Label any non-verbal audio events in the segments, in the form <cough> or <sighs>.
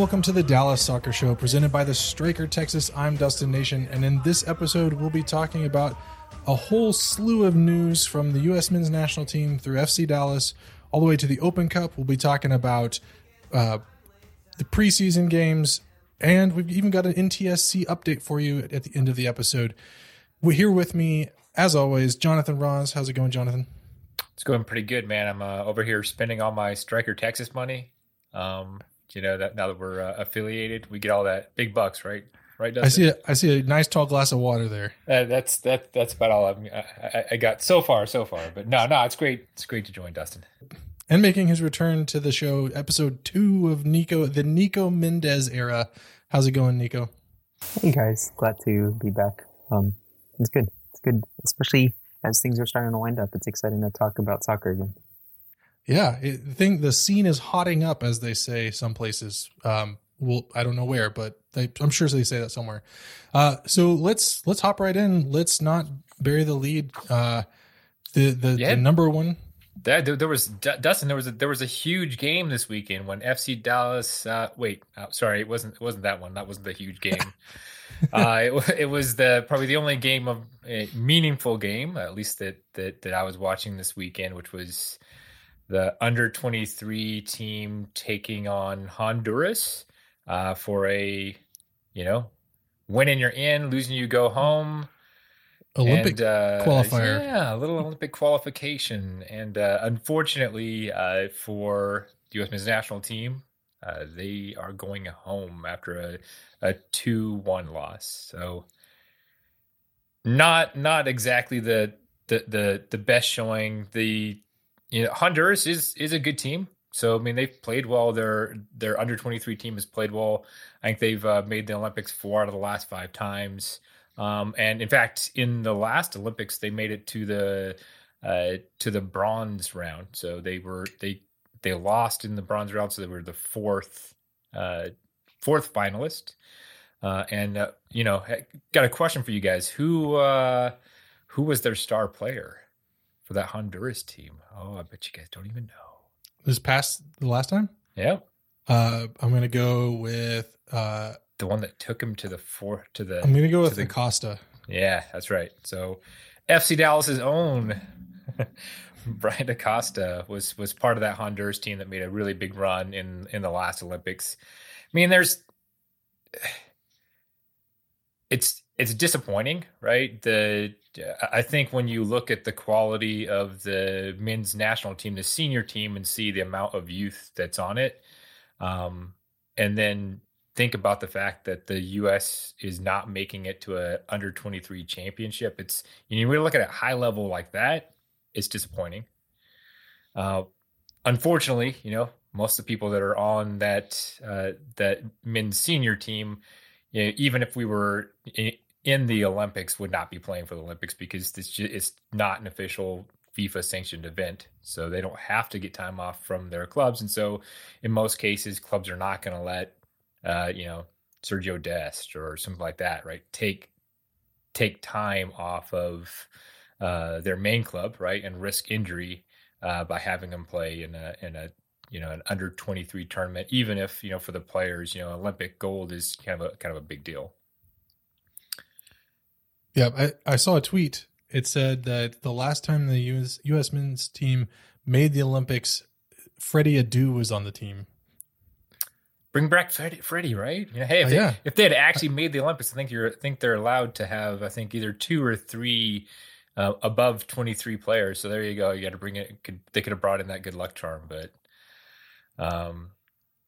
Welcome to the Dallas Soccer Show presented by the Striker Texas. I'm Dustin Nation, and in this episode, we'll be talking about a whole slew of news from the U.S. men's national team through FC Dallas all the way to the Open Cup. We'll be talking about uh, the preseason games, and we've even got an NTSC update for you at the end of the episode. We're here with me, as always, Jonathan Ross. How's it going, Jonathan? It's going pretty good, man. I'm uh, over here spending all my Striker Texas money. Um, you know that now that we're uh, affiliated, we get all that big bucks, right? Right. Dustin? I see. A, I see a nice tall glass of water there. Uh, that's that. That's about all I'm, I, I got so far. So far, but no, no, it's great. It's great to join Dustin. And making his return to the show, episode two of Nico, the Nico Mendez era. How's it going, Nico? Hey guys, glad to be back. Um, it's good. It's good, especially as things are starting to wind up. It's exciting to talk about soccer again. Yeah, it, the thing the scene is hotting up, as they say some places. Um, well, I don't know where, but they, I'm sure they say that somewhere. Uh, so let's let's hop right in. Let's not bury the lead. Uh, the the, yeah. the number one. That there, there, was Dustin. There was a, there was a huge game this weekend when FC Dallas. Uh, wait, oh, sorry, it wasn't it wasn't that one. That wasn't the huge game. <laughs> uh, it, it, was the probably the only game of a meaningful game, at least that that that I was watching this weekend, which was the under 23 team taking on Honduras uh, for a, you know, winning you're in, losing you go home. Olympic and, uh, qualifier. Yeah, a little Olympic qualification. And uh, unfortunately uh, for the U.S. men's national team, uh, they are going home after a, a 2 1 loss. So, not not exactly the the the the best showing. The you know, Honduras is is a good team. So I mean, they've played well. Their their under twenty three team has played well. I think they've uh, made the Olympics four out of the last five times. Um, and in fact, in the last Olympics, they made it to the uh, to the bronze round. So they were they they lost in the bronze round, so they were the fourth uh, fourth finalist. Uh, and uh, you know, got a question for you guys: who uh, who was their star player? For that Honduras team. Oh, I bet you guys don't even know. This past the last time? Yeah. Uh, I'm gonna go with uh, the one that took him to the four to the. I'm gonna go with the Acosta. Yeah, that's right. So, FC Dallas's own <laughs> Bryan Acosta was was part of that Honduras team that made a really big run in in the last Olympics. I mean, there's <sighs> it's it's disappointing, right? The I think when you look at the quality of the men's national team, the senior team, and see the amount of youth that's on it, um, and then think about the fact that the U.S. is not making it to a under 23 championship, it's you know, really look at a high level like that, it's disappointing. Uh, unfortunately, you know, most of the people that are on that uh, that men's senior team, you know, even if we were in the Olympics would not be playing for the Olympics because this it's not an official FIFA sanctioned event. So they don't have to get time off from their clubs. And so in most cases, clubs are not going to let, uh, you know, Sergio Dest or something like that, right? Take, take time off of uh, their main club, right? And risk injury uh, by having them play in a, in a, you know, an under 23 tournament, even if, you know, for the players, you know, Olympic gold is kind of a, kind of a big deal. Yeah, I, I saw a tweet. It said that the last time the US, US men's team made the Olympics, Freddie Adu was on the team. Bring back Freddie, Freddie right? Yeah. Hey, if, uh, they, yeah. if they had actually made the Olympics, I think you're I think they're allowed to have I think either two or three uh, above 23 players. So there you go. You got to bring it. Could, they could have brought in that good luck charm, but um,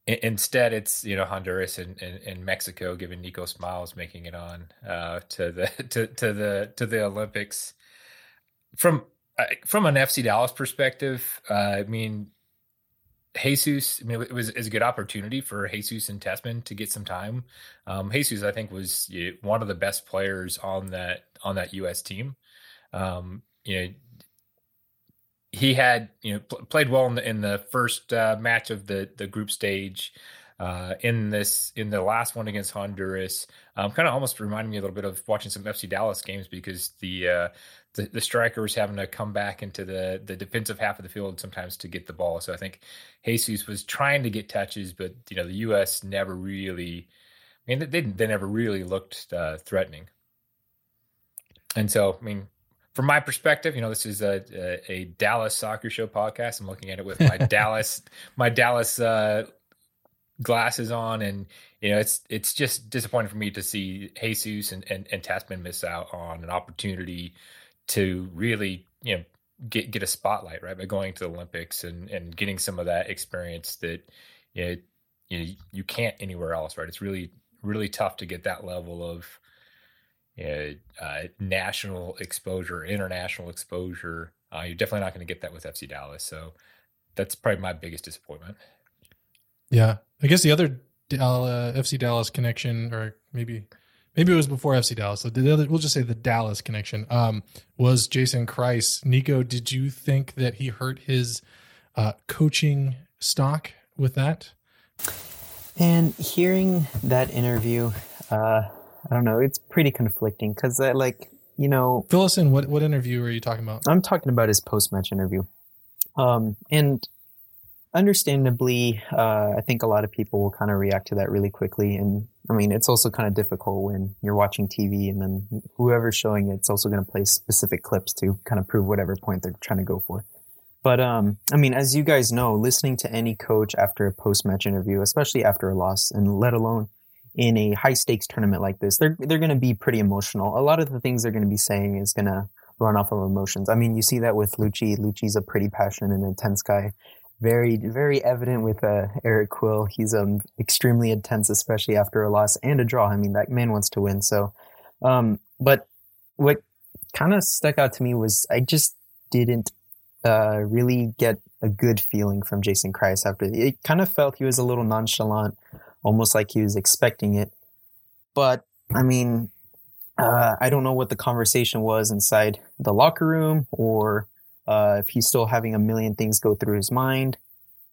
instead it's you know honduras and, and, and, mexico giving nico smiles making it on uh, to the <laughs> to, to the to the olympics. From uh, from an fc dallas perspective uh, i mean jesus i mean it was, a good opportunity for jesus and tessmann to get some time. Um, jesus i think was one of the best players on that on that us team. Um, you know he had you know pl- played well in the, in the first uh, match of the the group stage. Uh, in this in the last one against Honduras, um, kind of almost reminded me a little bit of watching some FC Dallas games because the uh, the, the strikers having to come back into the the defensive half of the field sometimes to get the ball. So I think Jesus was trying to get touches, but you know the U.S. never really. I mean, they they never really looked uh, threatening. And so, I mean, from my perspective, you know, this is a, a, a Dallas soccer show podcast. I'm looking at it with my <laughs> Dallas my Dallas uh, glasses on, and you know, it's it's just disappointing for me to see Jesus and and, and Tessmann miss out on an opportunity to really, you know, get get a spotlight right by going to the Olympics and and getting some of that experience that you know, you know, you can't anywhere else, right? It's really really tough to get that level of you know, uh, national exposure, international exposure. Uh, you're definitely not going to get that with FC Dallas. So that's probably my biggest disappointment. Yeah, I guess the other uh, FC Dallas connection, or maybe maybe it was before FC Dallas. So the other, we'll just say the Dallas connection um, was Jason Kreis. Nico, did you think that he hurt his uh, coaching stock with that? And hearing that interview, uh, I don't know, it's pretty conflicting because, uh, like, you know, fill us in. What what interview are you talking about? I'm talking about his post match interview. Um, and understandably, uh, I think a lot of people will kind of react to that really quickly. And I mean, it's also kind of difficult when you're watching TV and then whoever's showing it's also going to play specific clips to kind of prove whatever point they're trying to go for. But um, I mean, as you guys know, listening to any coach after a post match interview, especially after a loss, and let alone in a high stakes tournament like this, they're they're going to be pretty emotional. A lot of the things they're going to be saying is going to run off of emotions. I mean, you see that with Luchi. Luchi's a pretty passionate and intense guy. Very, very evident with uh, Eric Quill. He's um extremely intense, especially after a loss and a draw. I mean, that man wants to win. So, um, but what kind of stuck out to me was I just didn't uh, really get a good feeling from Jason Kreis after it. Kind of felt he was a little nonchalant, almost like he was expecting it. But I mean, uh, I don't know what the conversation was inside the locker room or uh, if he's still having a million things go through his mind.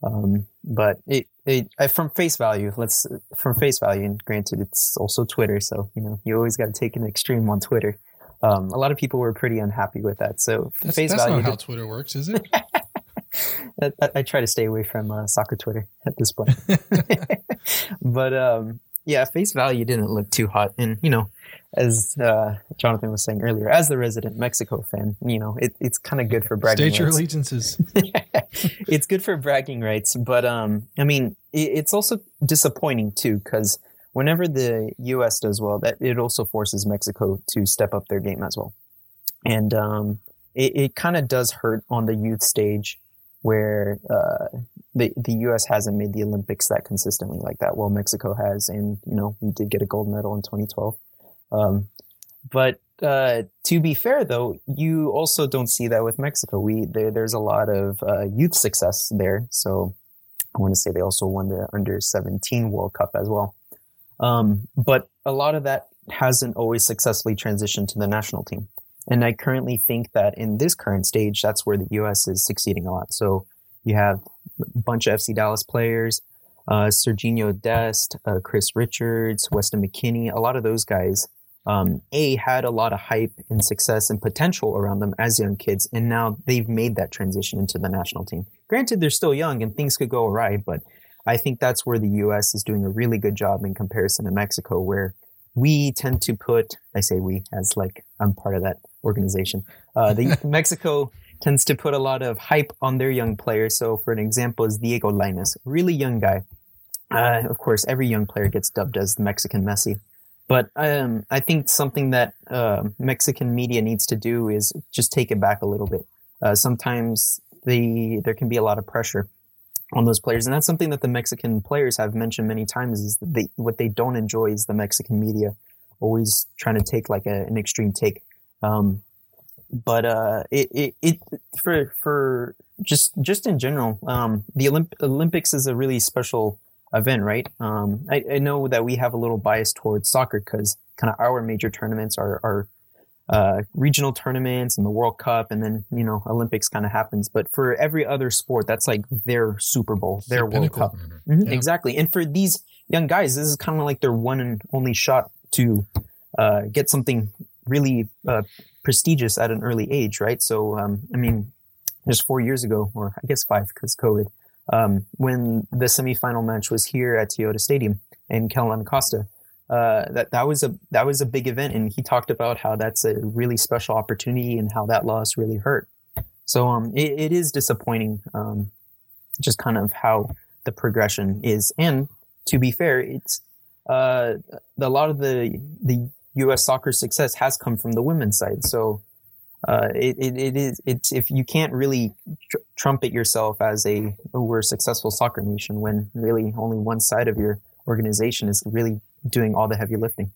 Um, but it, it I, from face value, let's from face value, and granted, it's also Twitter, so you know you always got to take an extreme on Twitter. Um, a lot of people were pretty unhappy with that. So that's, face that's value, not how Twitter works, is it? <laughs> I, I, try to stay away from uh, soccer Twitter at this point. <laughs> <laughs> but um, yeah, face value didn't look too hot, and you know, as uh, Jonathan was saying earlier, as the resident Mexico fan, you know, it, it's kind of good for bragging. State your allegiances. <laughs> it's good for bragging rights, but um, I mean, it, it's also disappointing too because whenever the U.S. does well, that it also forces Mexico to step up their game as well, and um, it, it kind of does hurt on the youth stage where uh, the the U.S. hasn't made the Olympics that consistently like that. Well, Mexico has, and you know we did get a gold medal in 2012. Um, but uh, to be fair, though, you also don't see that with Mexico. We there, there's a lot of uh, youth success there. So I want to say they also won the under 17 World Cup as well. Um, but a lot of that hasn't always successfully transitioned to the national team. And I currently think that in this current stage, that's where the U.S. is succeeding a lot. So you have a bunch of FC Dallas players, uh, Sergiño Dest, uh, Chris Richards, Weston McKennie, a lot of those guys um, a had a lot of hype and success and potential around them as young kids, and now they've made that transition into the national team. Granted, they're still young and things could go awry, but I think that's where the U.S. is doing a really good job in comparison to Mexico, where we tend to put, I say we as like I'm part of that organization. Uh, the <laughs> Mexico tends to put a lot of hype on their young players. So, for an example, is Diego Lainez, really young guy. Uh, of course, every young player gets dubbed as the Mexican Messi. But um, I think something that uh, Mexican media needs to do is just take it back a little bit. Uh, sometimes the there can be a lot of pressure on those players, and that's something that the Mexican players have mentioned many times. Is that they, what they don't enjoy is the Mexican media always trying to take like a, an extreme take. Um, but uh, it, it, it for for just just in general, um, the Olymp- Olympics is a really special event, right? Um, I, I, know that we have a little bias towards soccer because kind of our major tournaments are, are uh, regional tournaments and the World Cup, and then you know Olympics kind of happens. But for every other sport, that's like their Super Bowl, their World. Cup, mm-hmm. Mm-hmm. Yeah. exactly. And for these young guys, this is kind of like their one and only shot to uh, get something really uh, prestigious at an early age, right? So, um, I mean, just four years ago, or I guess five because COVID, um, when the semifinal match was here at Toyota Stadium in Kellyn Acosta. Uh, that that was a that was a big event, and he talked about how that's a really special opportunity and how that loss really hurt. So um, it, it is disappointing, um, just kind of how the progression is. And to be fair, it's uh, a lot of the the U.S. soccer success has come from the women's side. So uh, it, it, it is it's if you can't really tr- trumpet yourself as a oh, we're a successful soccer nation when really only one side of your organization is really doing all the heavy lifting.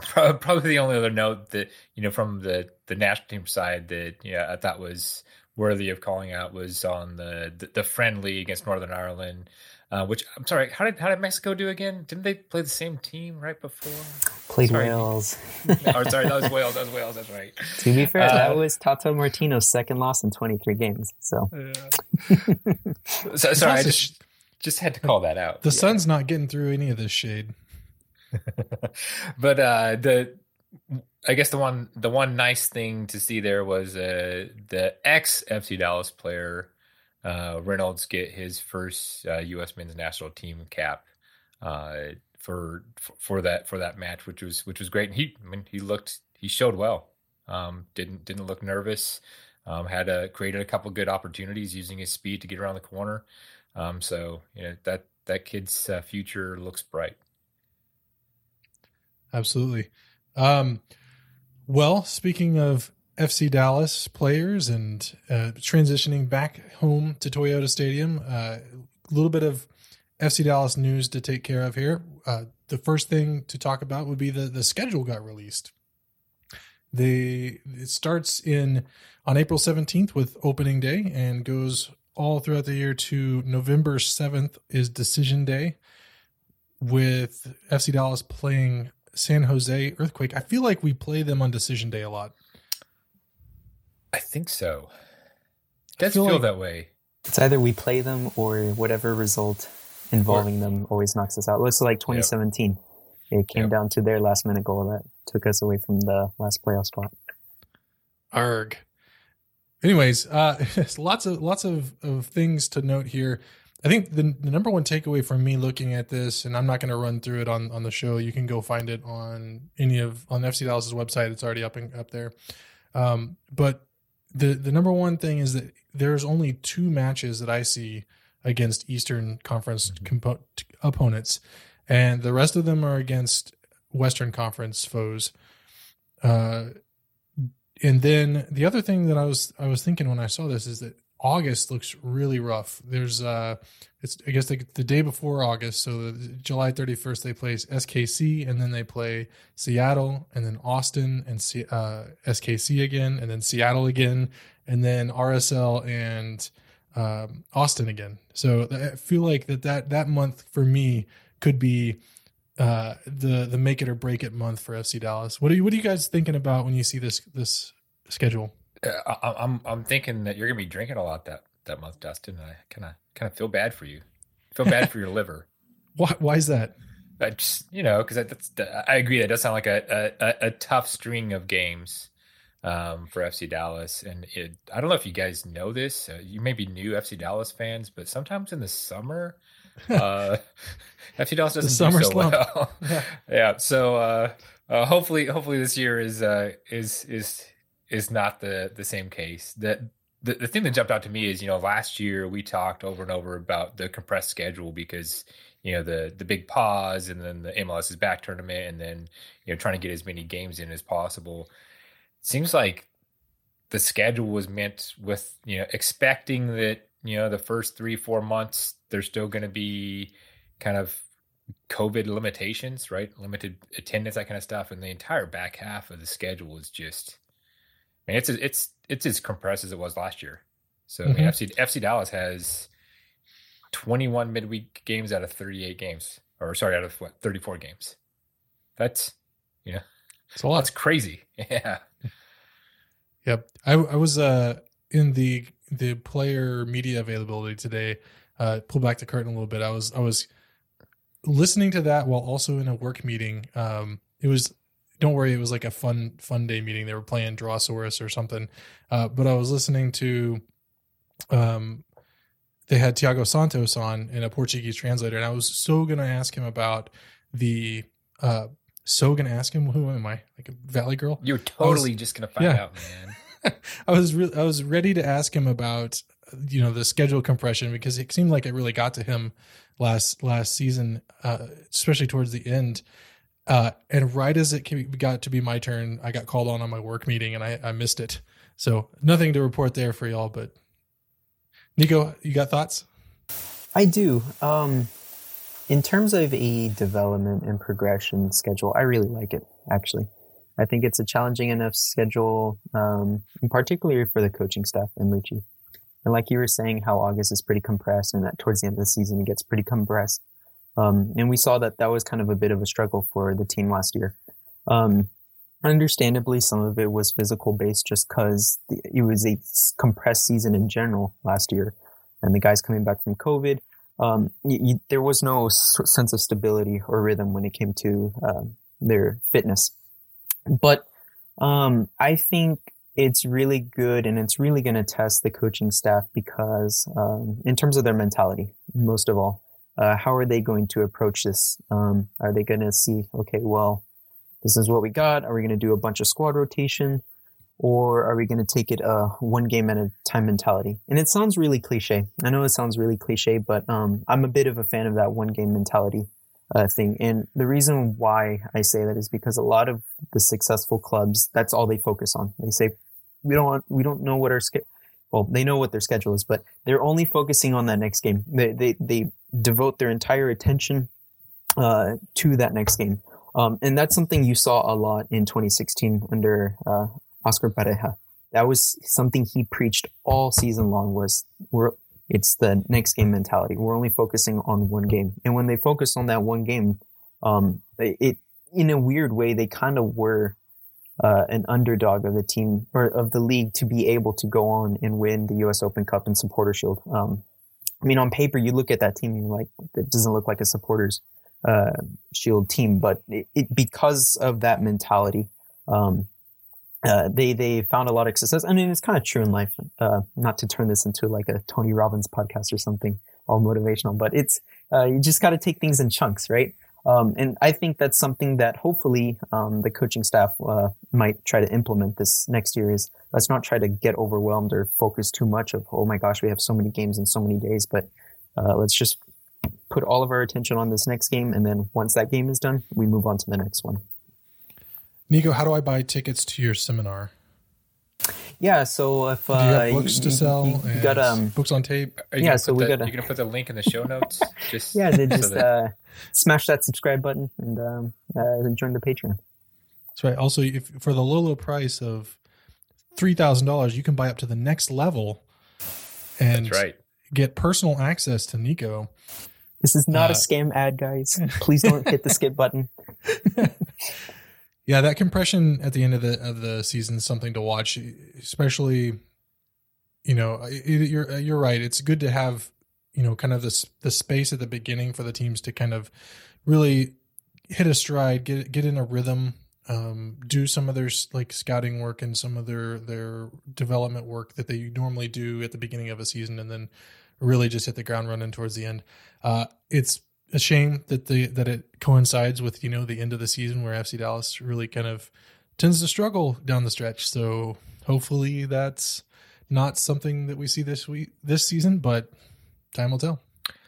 Probably the only other note that you know from the the national team side that yeah I thought was worthy of calling out was on the the, the friendly against Northern Ireland. Uh, which I'm sorry, how did how did Mexico do again? Didn't they play the same team right before? Played sorry. Wales. <laughs> oh, sorry, that was Wales. That was Wales. That's right. To be fair, uh, that was Tata Martino's second loss in 23 games. So, <laughs> so sorry, I just just had to call that out. The yeah. sun's not getting through any of this shade. <laughs> but uh, the I guess the one the one nice thing to see there was uh, the ex FC Dallas player uh, Reynolds get his first uh, U.S. men's national team cap uh, for for that for that match, which was which was great. And he I mean he looked he showed well. Um, didn't didn't look nervous. Um, had a created a couple good opportunities using his speed to get around the corner. Um, so you know that that kid's uh, future looks bright. Absolutely. Um, well, speaking of FC Dallas players and uh, transitioning back home to Toyota Stadium. Uh, a little bit of FC Dallas news to take care of here. Uh, the first thing to talk about would be the the schedule got released. They it starts in on April 17th with opening day and goes all throughout the year to November 7th is decision day with FC Dallas playing San Jose Earthquake. I feel like we play them on decision day a lot. I think so. It does feel, feel like that way. It's either we play them or whatever result involving or, them always knocks us out. Looks like 2017. Yep. It came yep. down to their last minute goal that took us away from the last playoff spot. Arg. Anyways, uh, <laughs> lots of lots of, of things to note here. I think the, the number one takeaway from me looking at this, and I'm not going to run through it on, on the show. You can go find it on any of on FC Dallas's website. It's already up and up there. Um, but the the number one thing is that there's only two matches that I see against Eastern Conference compo- opponents, and the rest of them are against Western Conference foes. Uh, and then the other thing that I was I was thinking when I saw this is that August looks really rough. There's uh it's I guess the, the day before August, so July 31st they play SKC and then they play Seattle and then Austin and C, uh, SKC again and then Seattle again and then RSL and um, Austin again. So I feel like that that that month for me could be uh, the the make it or break it month for FC Dallas. What are you what are you guys thinking about when you see this this schedule? Uh, I, I'm I'm thinking that you're gonna be drinking a lot that that month, Dustin. I kind of kind of feel bad for you. feel bad for your <laughs> liver. Why? Why is that? I just you know because that's I agree that does sound like a, a, a tough string of games um, for FC Dallas, and it, I don't know if you guys know this. Uh, you may be new FC Dallas fans, but sometimes in the summer, <laughs> uh, FC Dallas doesn't do so slump. well. <laughs> yeah. yeah. So uh, uh, hopefully, hopefully this year is uh, is is is not the the same case. That the, the thing that jumped out to me is, you know, last year we talked over and over about the compressed schedule because, you know, the the big pause and then the MLS's back tournament and then, you know, trying to get as many games in as possible. It seems like the schedule was meant with, you know, expecting that, you know, the first three, four months there's still gonna be kind of COVID limitations, right? Limited attendance, that kind of stuff. And the entire back half of the schedule is just I mean, it's it's it's as compressed as it was last year. So mm-hmm. I mean, mm-hmm. FC FC Dallas has 21 midweek games out of 38 games, or sorry, out of what 34 games. That's you know, it's a lot. That's crazy. <laughs> Yeah. Yep. I I was uh in the the player media availability today. Uh, pull back the curtain a little bit. I was I was listening to that while also in a work meeting. Um, it was don't worry, it was like a fun fun day meeting. They were playing Drawsaurus or something. Uh, but I was listening to, um, they had Thiago Santos on in a Portuguese translator, and I was so gonna ask him about the. Uh, so gonna ask him who am I like a Valley Girl? You're totally was, just gonna find yeah. out, man. <laughs> I was re- I was ready to ask him about you know the schedule compression because it seemed like it really got to him last last season, uh, especially towards the end. Uh, and right as it got to be my turn, I got called on on my work meeting and I, I missed it. So nothing to report there for y'all. But Nico, you got thoughts? I do. Um, in terms of a development and progression schedule, I really like it, actually. I think it's a challenging enough schedule, um, particularly for the coaching staff and Luchi. And like you were saying, how August is pretty compressed and that towards the end of the season, it gets pretty compressed. Um, and we saw that that was kind of a bit of a struggle for the team last year. Um, understandably, some of it was physical based just because it was a compressed season in general last year. And the guys coming back from COVID, um, you, you, there was no sense of stability or rhythm when it came to uh, their fitness. But um, I think it's really good and it's really going to test the coaching staff because, um, in terms of their mentality, most of all, uh, how are they going to approach this? Um, are they going to see, okay, well, this is what we got. Are we going to do a bunch of squad rotation? or are we going to take it a one game at a time mentality? And it sounds really cliche. I know it sounds really cliche, but um, I'm a bit of a fan of that one game mentality uh, thing. And the reason why I say that is because a lot of the successful clubs, that's all they focus on. They say, we don't want, we don't know what our schedule. Well, they know what their schedule is, but they're only focusing on that next game. They they, they devote their entire attention uh, to that next game. Um, and that's something you saw a lot in 2016 under uh, Oscar Pareja. That was something he preached all season long was we're it's the next game mentality. We're only focusing on one game. And when they focus on that one game, um, it in a weird way they kind of were uh, an underdog of the team or of the league to be able to go on and win the U.S. Open Cup and Supporter Shield. Um, I mean, on paper, you look at that team and you're like, it doesn't look like a Supporters uh, Shield team, but it, it, because of that mentality, um, uh, they they found a lot of success. I mean, it's kind of true in life. Uh, not to turn this into like a Tony Robbins podcast or something, all motivational, but it's uh, you just got to take things in chunks, right? Um, and I think that's something that hopefully um, the coaching staff uh, might try to implement this next year. Is let's not try to get overwhelmed or focus too much of oh my gosh we have so many games in so many days, but uh, let's just put all of our attention on this next game, and then once that game is done, we move on to the next one. Nico, how do I buy tickets to your seminar? Yeah, so if uh, do you have books to sell, you, you got um books on tape. yeah, so we got. You're gonna put the link in the show <laughs> notes. Just yeah, they just so that... uh, smash that subscribe button and um, uh, join the Patreon. That's right. Also, if for the low low price of three thousand dollars, you can buy up to the next level, and right. get personal access to Nico. This is not uh, a scam ad, guys. <laughs> Please don't hit the skip button. <laughs> Yeah, that compression at the end of the of the season is something to watch, especially. You know, it, you're you're right. It's good to have you know kind of this the space at the beginning for the teams to kind of really hit a stride, get get in a rhythm, um, do some of their like scouting work and some of their their development work that they normally do at the beginning of a season, and then really just hit the ground running towards the end. Uh, it's a shame that the that it coincides with you know the end of the season where FC Dallas really kind of tends to struggle down the stretch. So hopefully that's not something that we see this week this season, but time will tell.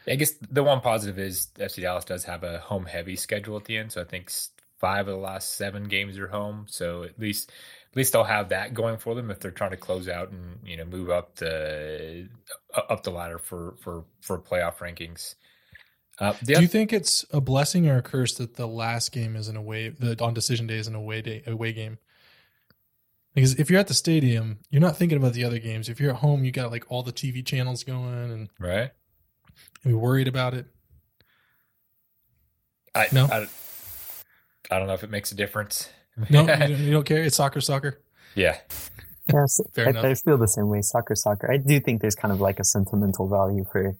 I guess the one positive is FC Dallas does have a home heavy schedule at the end, so I think five of the last seven games are home. So at least at least they'll have that going for them if they're trying to close out and you know move up the up the ladder for for for playoff rankings. Uh, Do you think it's a blessing or a curse that the last game is an away, the on decision day is an away day, away game? Because if you're at the stadium, you're not thinking about the other games. If you're at home, you got like all the TV channels going, and right, and you're worried about it. I no, I, I don't know if it makes a difference. no, you <laughs> don't, you don't care. It's soccer, soccer. Yeah. Yes, I, I, feel the same way. Soccer, soccer. I do think there's kind of like a sentimental value for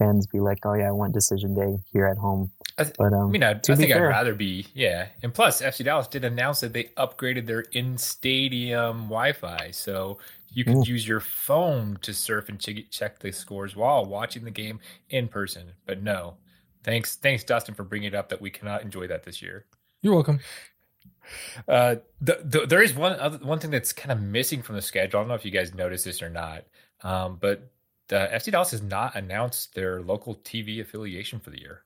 fans be like, "Oh yeah, I want decision day here at home." I th- But um, I mean, I, I to be think I'd rather be, yeah. And plus, FC Dallas did announce that they upgraded their in stadium Wi Fi. So you could Ooh. use your phone to surf and che- check the scores while watching the game in person. But no. Thanks, thanks, Dustin, for bringing it up that we cannot enjoy that this year. You're welcome. Uh, the, the, there is one other one thing that's kind of missing from the schedule. I don't know if you guys noticed this or not, um, but FC Dallas has not announced their local TV affiliation for the year.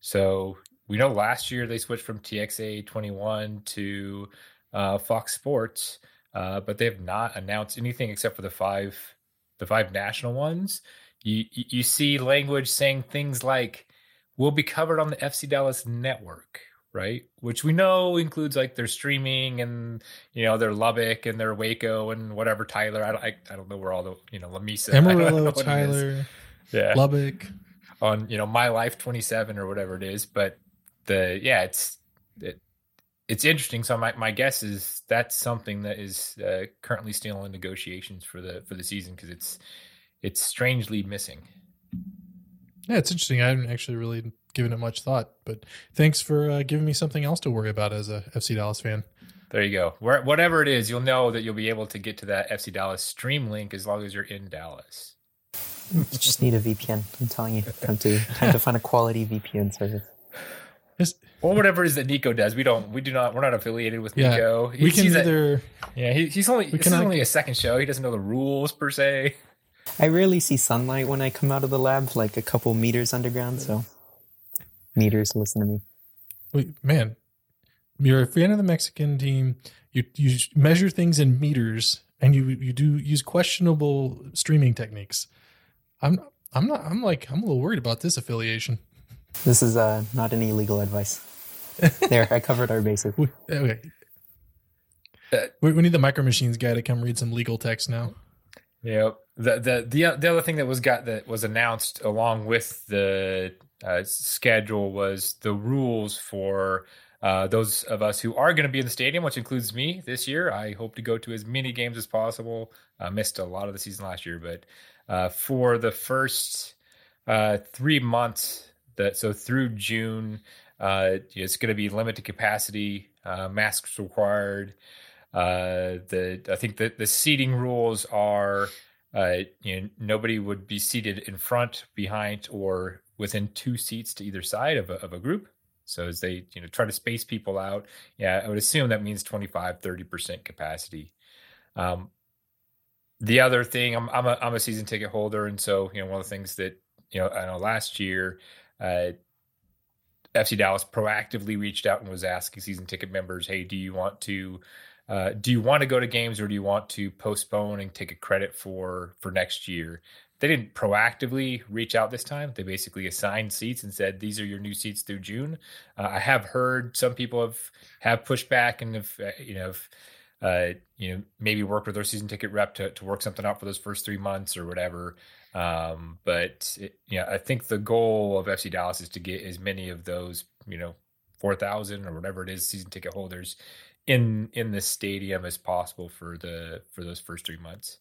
So we know last year they switched from TXA 21 to uh, Fox Sports, uh, but they have not announced anything except for the five the five national ones. You you see language saying things like "We'll be covered on the FC Dallas network," right? Which we know includes like their streaming and you know their Lubbock and their Waco and whatever Tyler. I don't I, I don't know where all the you know Lamesa, <laughs> Amarillo, what it is. Tyler, yeah, Lubbock. on you know my life 27 or whatever it is but the yeah it's it, it's interesting so my, my guess is that's something that is uh, currently still in negotiations for the for the season because it's it's strangely missing Yeah, it's interesting. I haven't actually really given it much thought, but thanks for uh, giving me something else to worry about as a FC Dallas fan. there you go Where, whatever it is you'll know that you'll be able to get to that fc dallas stream link as long as you're in dallas you just need a VPN. I'm telling you, time to time to find a quality VPN service. It's, or whatever it is that nico does we don't we do not we're not affiliated with Yeah, nico we can he's a- either yeah he, he's only we this cannot only a second show he doesn't know the rules per se I rarely see sunlight when I come out of the lab, like a couple meters underground. So meters, listen to me. wait, man. You're a fan of the Mexican team. You you measure things in meters, and you you do use questionable streaming techniques. I'm I'm not. I'm like I'm a little worried about this affiliation. This is uh, not any legal advice. <laughs> There, I covered our bases. We, okay. Uh, We, we need the Micro Machines guy to come read some legal text now. Yep. The the the the other thing that was got that was announced along with the uh, schedule was the rules for uh, those of us who are going to be in the stadium, which includes me this year. I hope to go to as many games as possible. I missed a lot of the season last year, but uh, for the first uh, three months, that so through June, uh, it's going to be limited capacity, uh, masks required. The I think that the seating rules are, uh, you know, nobody would be seated in front, behind, or within two seats to either side of a, of a group. So as they, you know, try to space people out, yeah, I would assume that means 25, 30% capacity. Um, the other thing, I'm, I'm a, I'm a season ticket holder. And so, you know, one of the things that, you know, I know last year, uh, FC Dallas proactively reached out and was asking season ticket members, "Hey, do you want to uh, do you want to go to games or do you want to postpone and take a credit for for next year?" They didn't proactively reach out this time. They basically assigned seats and said, "These are your new seats through June." Uh, I have heard some people have have pushed back and have uh, you know. Have, uh, you know, maybe worked with their season ticket rep to, to work something out for those first three months or whatever. Um, but it, you know, I think the goal of FC Dallas is to get as many of those, you know, four thousand or whatever it is, season ticket holders in in the stadium as possible for the for those first three months.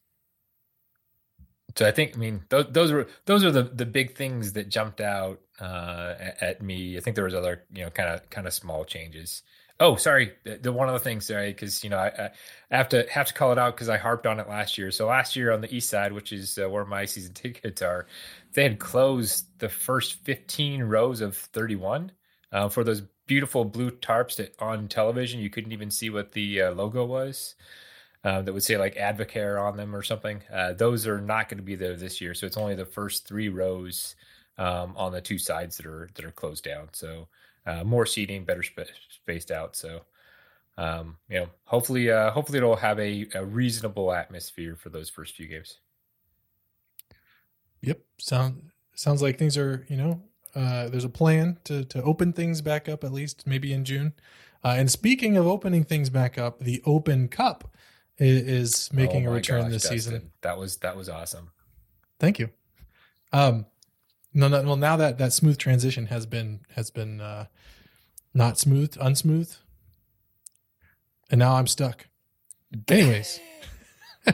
So I think, I mean, those, those were those are the the big things that jumped out uh, at, me. I think there was other, you know, kind of kind of small changes. Oh, sorry. The, the one other thing, sorry, because you know I, I have to have to call it out because I harped on it last year. So last year on the east side, which is uh, where my season <laughs> tickets are, they had closed the first 15 rows of 31 uh, for those beautiful blue tarps that on television you couldn't even see what the uh, logo was. Uh, that would say like Advocare on them or something. Uh, those are not going to be there this year, so it's only the first three rows um, on the two sides that are that are closed down. So uh, more seating, better sp- spaced out. So um, you know, hopefully, uh, hopefully it'll have a, a reasonable atmosphere for those first few games. Yep. Sound sounds like things are, you know, uh, there's a plan to to open things back up at least maybe in June. Uh, and speaking of opening things back up, the Open Cup is, making Oh a return gosh, this Dustin, season. That was that was awesome. Thank you. Um, no, no, well, now that that smooth transition has been has been uh, not smooth, unsmooth, and now I'm stuck. Anyways, <laughs>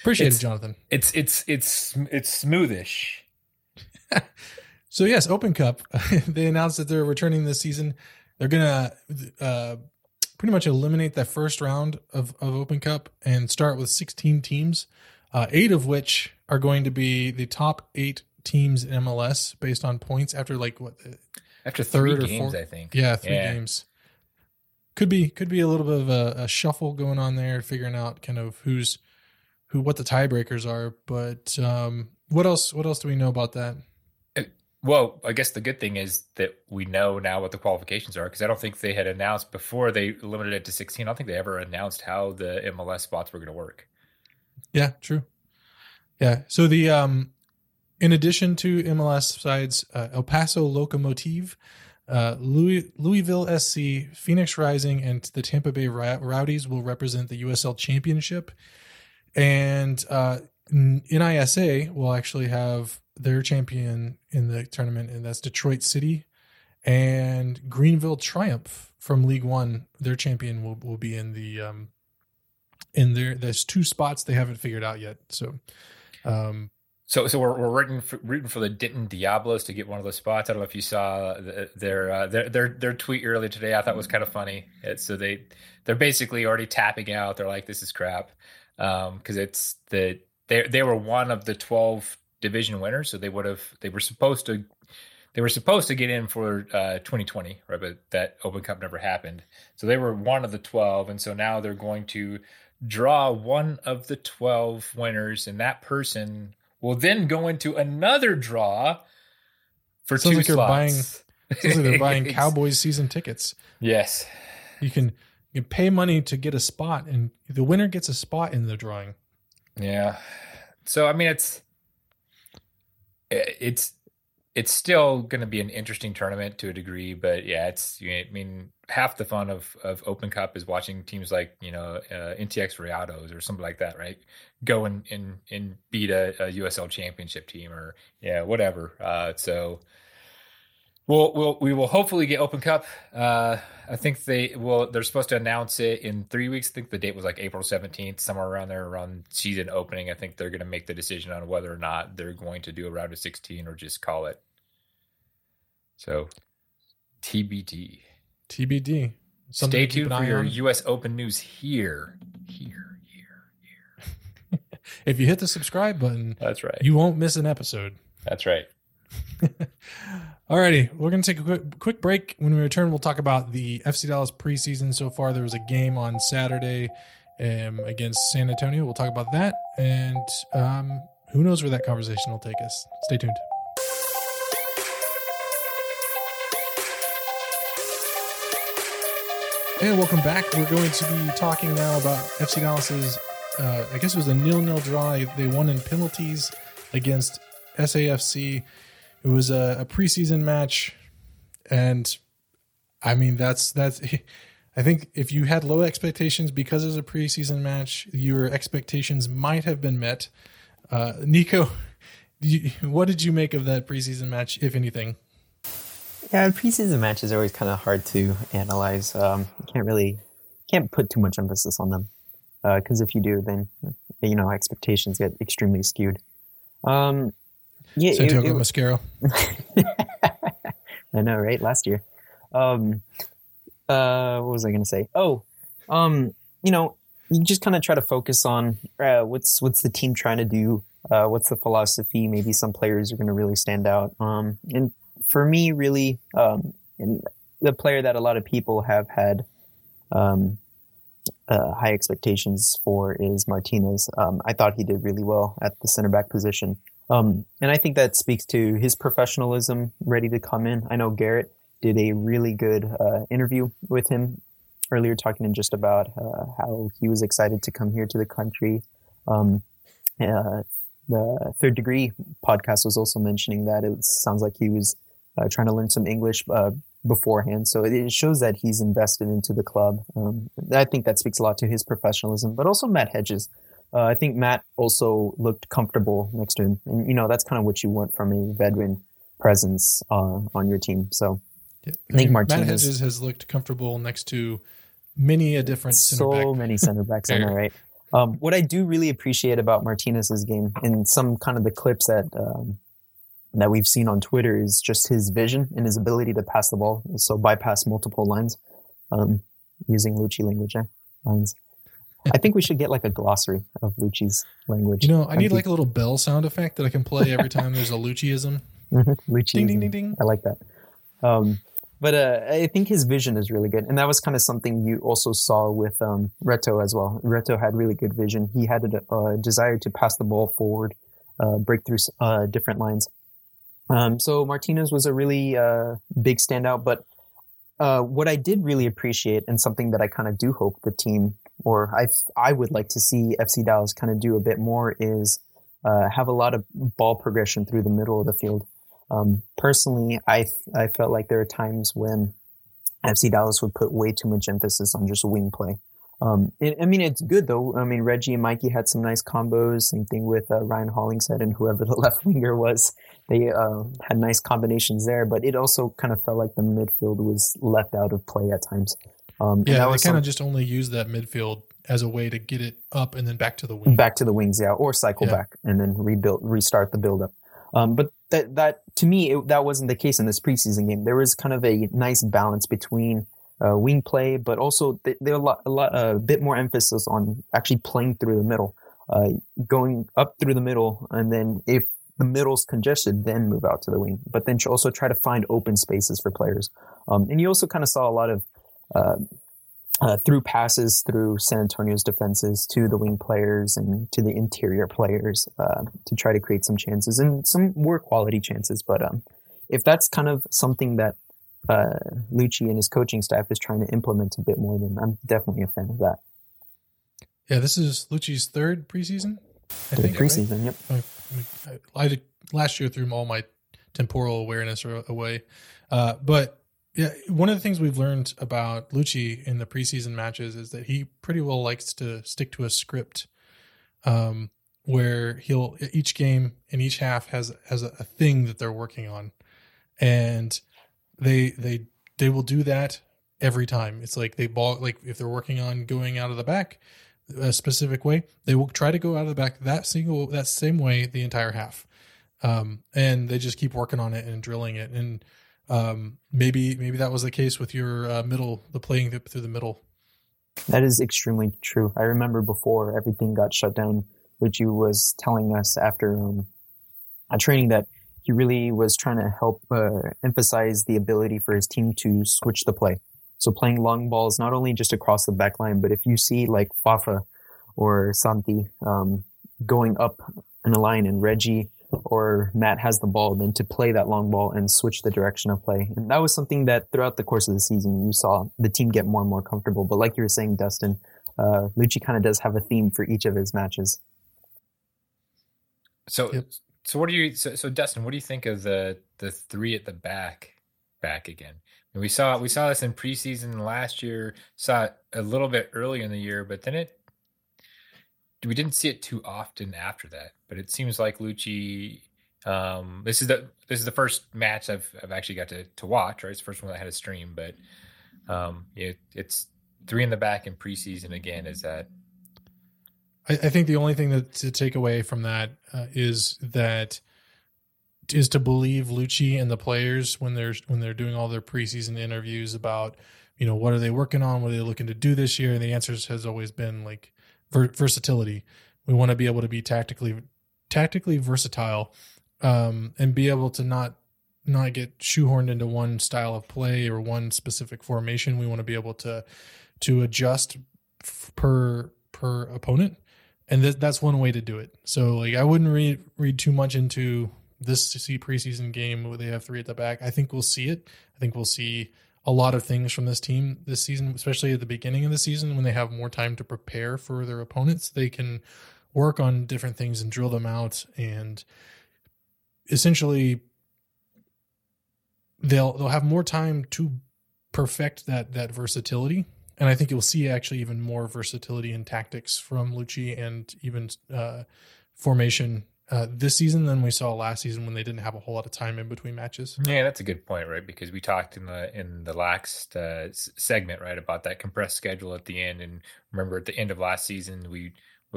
appreciate It's- it, Jonathan. It's it's it's it's smoothish. <laughs> so yes, Open Cup. <laughs> they announced that they're returning this season. They're gonna uh, pretty much eliminate that first round of, of Open Cup and start with 16 teams, uh, eight of which are going to be the top eight teams in MLS based on points after like what after three games, fourth. I think. Yeah, three yeah. games. Could be could be a little bit of a, a, shuffle going on there, figuring out kind of who's who what the tiebreakers are. But um, what else? What else do we know about that? Well, I guess the good thing is that we know now what the qualifications are because I don't think they had announced before they limited it to 16. I don't think they ever announced how the MLS spots were going to work. Yeah, true. Yeah. So the um in addition to MLS sides, uh, El Paso Locomotive, uh, Louis, Louisville SC, Phoenix Rising, and the Tampa Bay Rowdies will represent the USL Championship. And uh, NISA will actually have their champion in the tournament, and that's Detroit City. And Greenville Triumph from League One, their champion will, will be in the um, in there. There's two spots they haven't figured out yet. So, um, so so we're we're rooting for, rooting for the Denton Diablos to get one of those spots. I don't know if you saw their uh, their their their tweet earlier today. I thought was kind of funny. It's, so they they're basically already tapping out. They're like, this is crap Um because um, it's the they they were one of the twelve division winners, so they would have they were supposed to they were supposed to get in for uh, 2020, right? But that Open Cup never happened. So they were one of the 12, and so now they're going to draw one of the 12 winners, and that person will then go into another draw for sounds two like slots. Buying, sounds like they're <laughs> buying Cowboys season tickets. Yes, you can you can pay money to get a spot, and the winner gets a spot in the drawing. Yeah. So I mean, it's it's it's still going to be an interesting tournament to a degree, but yeah, it's. You. I mean, half the fun of of Open Cup is watching teams like you know uh, NTX Rayados or something like that, right? Go and and, and beat a, a USL Championship team or yeah, whatever. Uh, so We'll, we'll we will hopefully get Open Cup. Uh, I think they will. They're supposed to announce it in three weeks. I think the date was like April seventeenth, somewhere around there, around season opening. I think they're going to make the decision on whether or not they're going to do a round of sixteen or just call it. So, TBD. TBD. Something Stay tuned for your on. U.S. Open news here, here, here, here. <laughs> if you hit the subscribe button, that's right. You won't miss an episode. That's right. <laughs> Alrighty, we're going to take a quick, quick break. When we return, we'll talk about the FC Dallas preseason so far. There was a game on Saturday um, against San Antonio. We'll talk about that, and um, who knows where that conversation will take us. Stay tuned. And welcome back. We're going to be talking now about FC Dallas's. Uh, I guess it was a nil-nil draw. They won in penalties against SAFC. It was a, a preseason match, and I mean that's that's. <laughs> I think if you had low expectations because it was a preseason match, your expectations might have been met. Uh, Nico, <laughs> you, what did you make of that preseason match, if anything? Yeah, preseason matches are always kind of hard to analyze. Um, you can't really can't put too much emphasis on them because uh, if you do, then you know expectations get extremely skewed. Um, yeah, Santiago it, it, Mosquera. <laughs> I know, right? Last year. Um, uh, what was I going to say? Oh, um, you know, you just kind of try to focus on uh, what's what's the team trying to do. Uh, what's the philosophy? Maybe some players are going to really stand out. Um, and for me, really, um, and the player that a lot of people have had um, uh, high expectations for is Martinez. Um, I thought he did really well at the center back position. Um, and I think that speaks to his professionalism, ready to come in. I know Garrett did a really good uh, interview with him earlier, talking just about uh, how he was excited to come here to the country. Um, uh, the Third Degree podcast was also mentioning that it sounds like he was uh, trying to learn some English uh, beforehand. So it shows that he's invested into the club. Um, I think that speaks a lot to his professionalism, but also Matt Hedges. Uh, I think Matt also looked comfortable next to him, and you know that's kind of what you want from a veteran presence uh, on your team. So yeah. I think Martinez Matt Hedges has looked comfortable next to many a different so many center <laughs> backs. I know, right? Um, what I do really appreciate about Martinez's game, in some kind of the clips that um, that we've seen on Twitter is just his vision and his ability to pass the ball. So bypass multiple lines um, using Lucci language eh? lines. I think we should get like a glossary of Luchi's language. You know, I need like a little bell sound effect that I can play every time there's a Luchiism. <laughs> mm-hmm. Luchi. Ding, ding, ding, ding. I like that. Um, but uh, I think his vision is really good, and that was kind of something you also saw with um, Reto as well. Reto had really good vision. He had a, a desire to pass the ball forward, uh, break through uh, different lines. Um, so Martinez was a really uh, big standout. But uh, what I did really appreciate, and something that I kind of do hope the team, or I I would like to see FC Dallas kind of do a bit more, is uh, have a lot of ball progression through the middle of the field. Um, personally, I I felt like there are times when FC Dallas would put way too much emphasis on just wing play. Um, it, I mean, it's good though. I mean, Reggie and Mikey had some nice combos. Same thing with uh, Ryan Hollingshead and whoever <laughs> the left winger was. They uh, had nice combinations there, but it also kind of felt like the midfield was left out of play at times. Um, yeah, they kind of just only use that midfield as a way to get it up and then back to the wing. Back to the wings, yeah, or cycle yeah. back and then rebuild, restart the build up. Um, but that that to me it, that wasn't the case in this preseason game. There was kind of a nice balance between uh, wing play, but also th- there a lot, a lot, a bit more emphasis on actually playing through the middle, uh, going up through the middle, and then if the middle's congested, then move out to the wing. But then also try to find open spaces for players. Um, and you also kind of saw a lot of uh, uh, through passes through San Antonio's defenses to the wing players and to the interior players uh, to try to create some chances and some more quality chances. But um, if that's kind of something that uh, Luchi and his coaching staff is trying to implement a bit more, then I'm definitely a fan of that. Yeah, this is Luchi's third preseason. I think preseason. Right? Yep. I, I, last year threw all my temporal awareness away, uh, but yeah, one of the things we've learned about Luchi in the preseason matches is that he pretty well likes to stick to a script, um, where he'll each game and each half has has a, a thing that they're working on, and they they they will do that every time. It's like they ball like if they're working on going out of the back a specific way, they will try to go out of the back that single that same way the entire half. Um, and they just keep working on it and drilling it. And um, maybe maybe that was the case with your uh, middle, the playing through the middle. That is extremely true. I remember before everything got shut down, Luchi was telling us after um, a training that he really was trying to help uh, emphasize the ability for his team to switch the play. So playing long balls, not only just across the back line, but if you see like Fafa or Santi um, going up in a line and Reggie or Matt has the ball, then to play that long ball and switch the direction of play. And that was something that throughout the course of the season, you saw the team get more and more comfortable. But like you were saying, Dustin, uh, Luchi kind of does have a theme for each of his matches. So, yep. so what do you, so, so Dustin, what do you think of the, the three at the back back again? And we saw, we saw this in preseason last year, saw it a little bit early in the year, but then it we didn't see it too often after that, but it seems like Luchi. Um, this is the this is the first match I've I've actually got to to watch. Right, it's the first one I had a stream, but um, yeah, it's three in the back in preseason again. Is that? I, I think the only thing that to take away from that uh, is that is to believe Luchi and the players when they're when they're doing all their preseason interviews about you know what are they working on, what are they looking to do this year, and the answers has always been like versatility. We want to be able to be tactically tactically versatile um, and be able to not not get shoehorned into one style of play or one specific formation. We want to be able to to adjust f- per per opponent, and th- that's one way to do it. So like I wouldn't read read too much into this see preseason game where they have three at the back. I think we'll see it. I think we'll see a lot of things from this team this season, especially at the beginning of the season when they have more time to prepare for their opponents. They can work on different things and drill them out and essentially they'll they'll have more time to perfect that that versatility and I think you'll see actually even more versatility in tactics from Luchi and even uh, formation uh, this season than we saw last season when they didn't have a whole lot of time in between matches. Yeah, that's a good point, right? Because we talked in the in the last uh, segment, right, about that compressed schedule at the end, and remember at the end of last season, we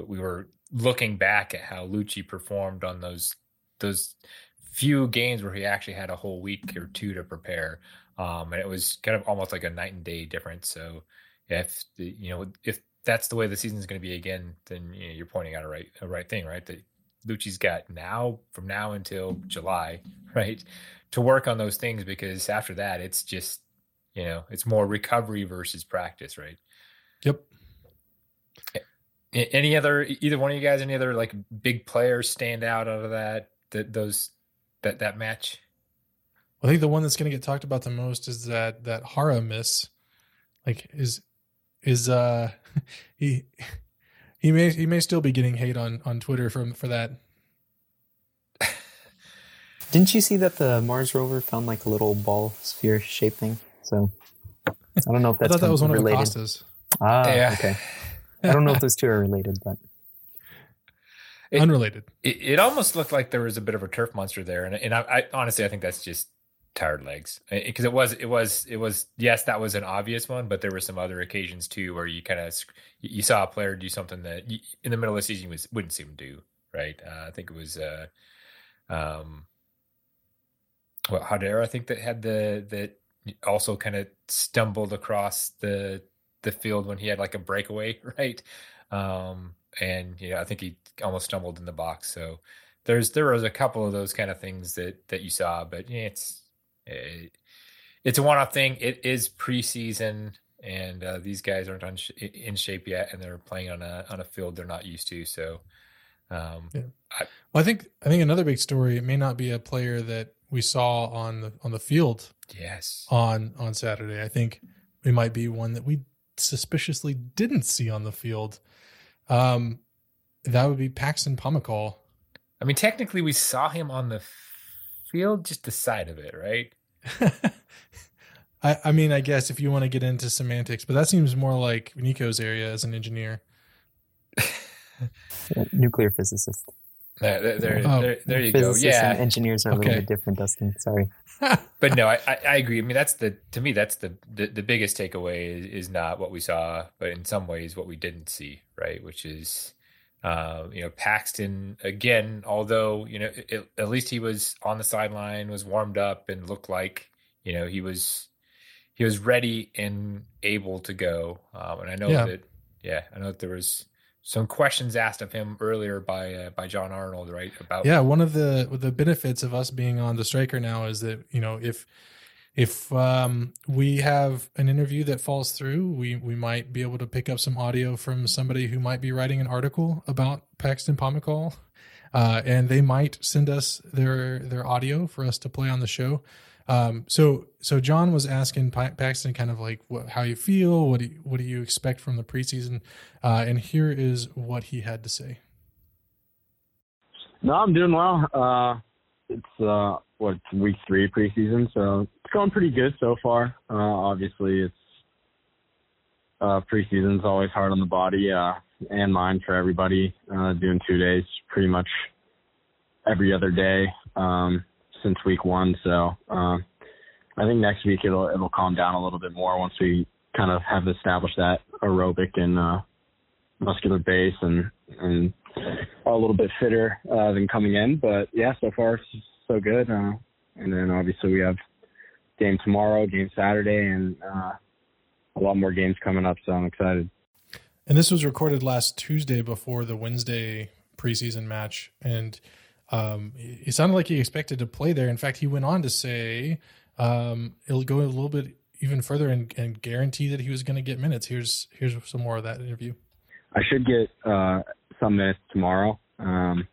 we were looking back at how Luchi performed on those those few games where he actually had a whole week or two to prepare. Um, and it was kind of almost like a night and day difference. So if you know if that's the way the season is going to be again, then you you're pointing out a right a right thing, right? That Luchi's got now from now until July, <laughs> right, to work on those things because after that it's just you know it's more recovery versus practice, right? Yep. Any other either one of you guys? Any other like big players stand out out of that that those that that match? I think the one that's going to get talked about the most is that that Jara miss. Like is is uh <laughs> he he may he may still be getting hate on on Twitter from for that. <laughs> Didn't you see that the Mars rover found like a little ball sphere shaped thing? So I don't know if that's I thought that was one related. of Acosta's. Ah, Yeah. okay. <laughs> I don't know if those two are related, but <laughs> It- Unrelated. It, it almost looked like there was a bit of a turf monster there, and and I, I honestly I think that's just tired legs because it was it was it was yes that was an obvious one, but there were some other occasions too where you kind of you saw a player do something that you, in the middle of the season was, wouldn't see him do right. Uh, I think it was uh, um, well, Hadera I think that had the that also kind of stumbled across the the field when he had like a breakaway <laughs> right. Um, and yeah, I think he almost stumbled in the box. So there's there was a couple of those kind of things that that you saw, but yeah, it's it, it's a one-off thing. It is preseason, and uh, these guys aren't on sh- in shape yet, and they're playing on a on a field they're not used to. So um, Yeah. Well, I think I think another big story. It may not be a player that we saw on the on the field yes, on on Saturday. I think it might be one that we suspiciously didn't see on the field. Um, that would be Paxton Pomykal. I mean technically we saw him on the field, just the side of it, right? <laughs> I, I mean, I guess if you want to get into semantics, but that seems more like Nico's area as an engineer. <laughs> nuclear physicist. There, there, there, Oh. there, there you go. Yeah, and engineers are a little bit different, Dustin. Sorry. <laughs> but no, I, I, I agree. I mean, that's the to me that's the the, the biggest takeaway is, is not what we saw, but in some ways what we didn't see, right? Which is, uh, you know, Paxton again. Although you know, it, at least he was on the sideline, was warmed up, and looked like you know he was he was ready and able to go. Um, and I know Yeah. that, yeah, I know that there was some questions asked of him earlier by uh, by Jon Arnold, right? About yeah, one of the the benefits of us being on the striker now is that you know if if um, we have an interview that falls through, we we might be able to pick up some audio from somebody who might be writing an article about Paxton Pomykal, uh, and they might send us their their audio for us to play on the show. Um, so so Jon was asking Pa- Paxton kind of like what, how you feel, what do you, what do you expect from the preseason, uh, and here is what he had to say. No, I'm doing well. Uh, it's uh, what week three preseason, so it's going pretty good so far. Uh, obviously, it's uh, preseason's always hard on the body uh, and mind for everybody. Uh, doing two days pretty much every other day um, since week one. So uh, I think next week it'll it'll calm down a little bit more once we kind of have established that aerobic and uh, muscular base and and are a little bit fitter uh, than coming in. But yeah, so far it's so good. Uh, and then obviously we have game tomorrow, game Saturday, and uh, a lot more games coming up. So I'm excited. And this was recorded last Tuesday before the Wednesday preseason match. And um, it sounded like he expected to play there. In fact, he went on to say um, it'll go a little bit even further and, and guarantee that he was going to get minutes. Here's here's some more of that interview. I should get uh, some minutes tomorrow. Um,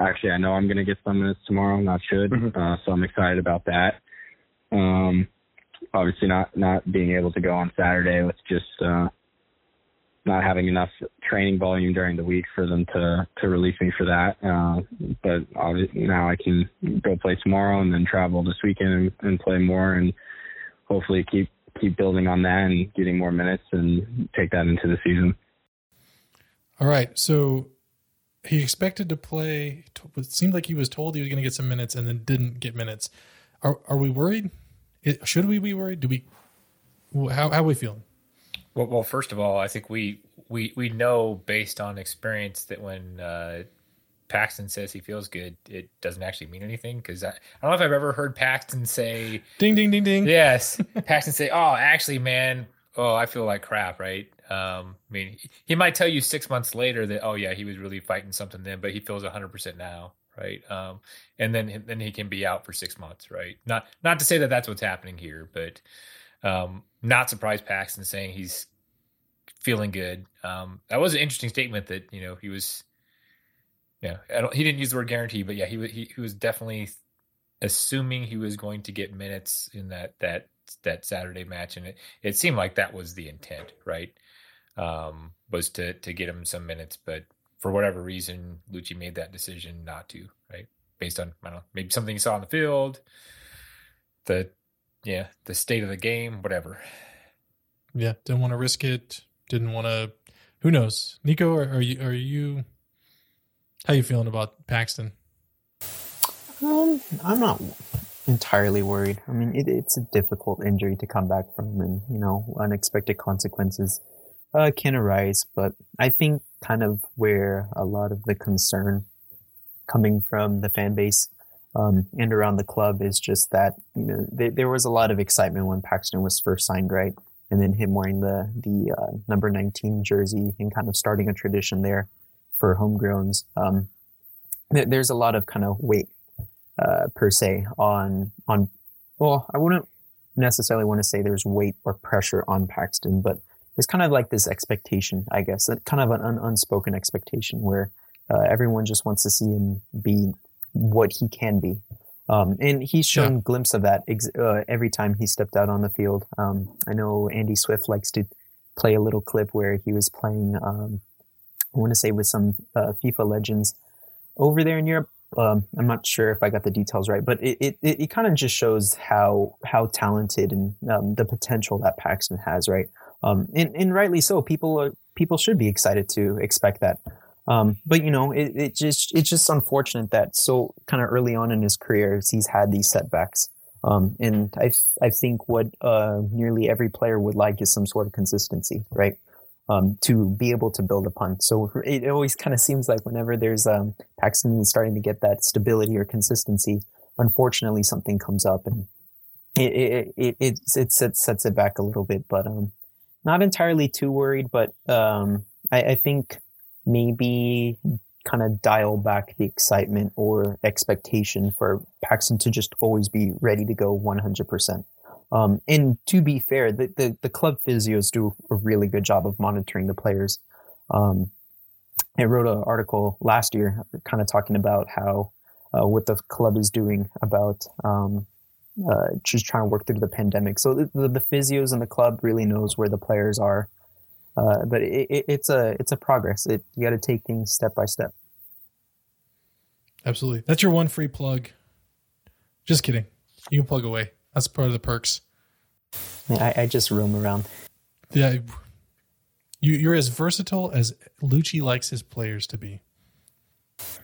actually, I know I'm going to get some minutes tomorrow. Not should, uh, so I'm excited about that. Um, obviously, not not being able to go on Saturday with just uh, not having enough training volume during the week for them to to release me for that. Uh, but obviously now I can go play tomorrow and then travel this weekend and, and play more and hopefully keep keep building on that and getting more minutes and take that into the season. All right. So he expected to play. It seemed like he was told he was going to get some minutes and then didn't get minutes. Are are we worried? Should we be worried? Do we? How how are we feeling? Well, well, first of all, I think we we we know based on experience that when uh, Paxton says he feels good, it doesn't actually mean anything because I, I don't know if I've ever heard Paxton say, "Ding, ding, ding, ding." Yes, <laughs> Paxton say, "Oh, actually, man, oh, I feel like crap." Right? Um, I mean, he might tell you six months later that, "Oh, yeah, he was really fighting something then, but he feels 100 percent now." Right? Um, and then then he can be out for six months. Right? Not not to say that that's what's happening here, but um, not surprised Paxton saying he's feeling good. Um, that was an interesting statement that you know he was yeah, I don't, he didn't use the word guarantee, but yeah, he, he he was definitely assuming he was going to get minutes in that that that Saturday match, and it, it seemed like that was the intent, right? Um, was to to get him some minutes, but for whatever reason, Luchi made that decision not to, right? Based on I don't know, maybe something he saw on the field, the yeah, the state of the game, whatever. Yeah, didn't want to risk it. Didn't want to. Who knows, Nico? Are, are you are you how you feeling about Paxton? Um, I'm not entirely worried. I mean, it, it's a difficult injury to come back from, and you know, unexpected consequences uh, can arise. But I think kind of where a lot of the concern coming from the fan base um, and around the club is just that you know th- there was a lot of excitement when Paxton was first signed, right? And then him wearing the the uh, number 19 jersey and kind of starting a tradition there for homegrowns. Um, there's a lot of kind of weight uh, per se on on. Well, I wouldn't necessarily want to say there's weight or pressure on Paxton, but it's kind of like this expectation, I guess, kind of an un- unspoken expectation where uh, everyone just wants to see him be what he can be. Um, and he's shown yeah. glimpse of that ex- uh, every time he stepped out on the field. Um, I know Andy Swift likes to play a little clip where he was playing um, I want to say with some uh, FIFA legends over there in Europe. Um, I'm not sure if I got the details right, but it it, it kind of just shows how how talented and um, the potential that Paxton has, right? Um, and, and rightly so. People are, people should be excited to expect that. Um, but you know, it, it just it's just unfortunate that so kind of early on in his career he's had these setbacks. Um, and I I think what uh, nearly every player would like is some sort of consistency, right? um, to be able to build upon. So it always kind of seems like whenever there's um, Paxton starting to get that stability or consistency, unfortunately something comes up and it it it it, it sets, sets it back a little bit. But um, not entirely too worried, but um, I, I think maybe kind of dial back the excitement or expectation for Paxton to just always be ready to go 100%. Um, and to be fair, the, the, the, club physios do a really good job of monitoring the players. Um, I wrote an article last year kind of talking about how uh, what the club is doing about um, uh, just trying to work through the pandemic. So the, the, the, physios and the club really knows where the players are. Uh, but it, it, it's a it's a progress. It, you got to take things step by step. Absolutely, that's your one free plug. Just kidding. You can plug away. That's part of the perks. I, I just roam around. Yeah, you, you're as versatile as Luchi likes his players to be.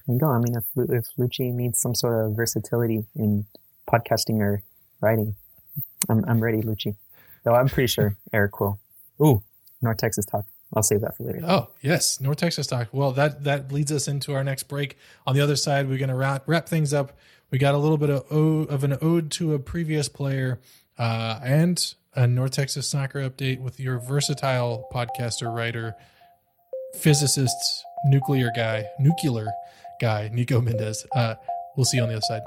You go. I mean, if, if Luchi needs some sort of versatility in podcasting or writing, I'm I'm ready, Luchi. Though I'm pretty sure Eric will. Ooh, North Texas talk. I'll save that for later. Oh yes, North Texas talk. Well, that that leads us into our next break. On the other side, we're going to wrap wrap things up we got a little bit of, of an ode to a previous player uh, and a North Texas soccer update with your versatile podcaster, writer, physicist, nuclear guy, nuclear guy, Nico Mendez. Uh, we'll see you on the other side.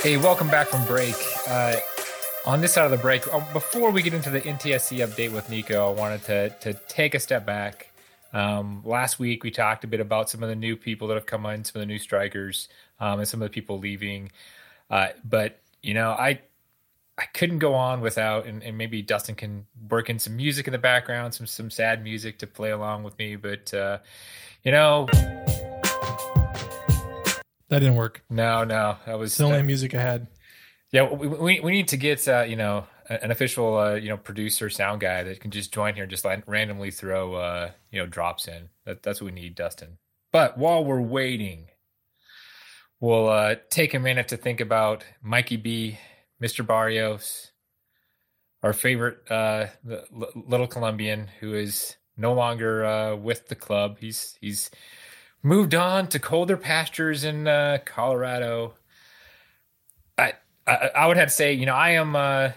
Hey, welcome back from break. Uh, on this side of the break, uh, before we get into the NTSC update with Nico, I wanted to to take a step back. Um, last week we talked a bit about some of the new people that have come in, some of the new strikers, um, and some of the people leaving. Uh, but you know, I I couldn't go on without, and, and, maybe Dustin can work in some music in the background, some some sad music to play along with me. But uh, you know, that didn't work. No, no, that was it's the only music I had. Yeah, we, we, we need to get uh, you know an official uh, you know producer sound guy that can just join here and just like randomly throw uh, you know drops in. That, that's what we need, Dustin. But while we're waiting, we'll uh, take a minute to think about Mikey B, Mr. Barrios, our favorite uh, little Colombian who is no longer uh, with the club. He's he's moved on to colder pastures in uh, Colorado. I, I, I would have to say, you know, I am uh,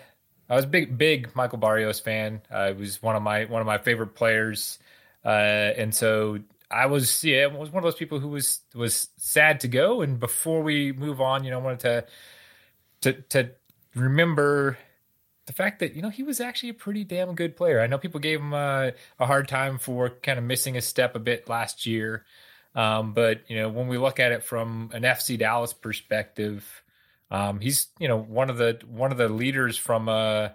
I was a big big Michael Barrios fan. I uh, was one of my one of my favorite players, uh, and so I was yeah I was one of those people who was was sad to go. And before we move on, you know, I wanted to to to remember the fact that you know he was actually a pretty damn good player. I know people gave him a, a hard time for kind of missing a step a bit last year, um, but you know when we look at it from an FC Dallas perspective, um, he's you know one of the one of the leaders from uh,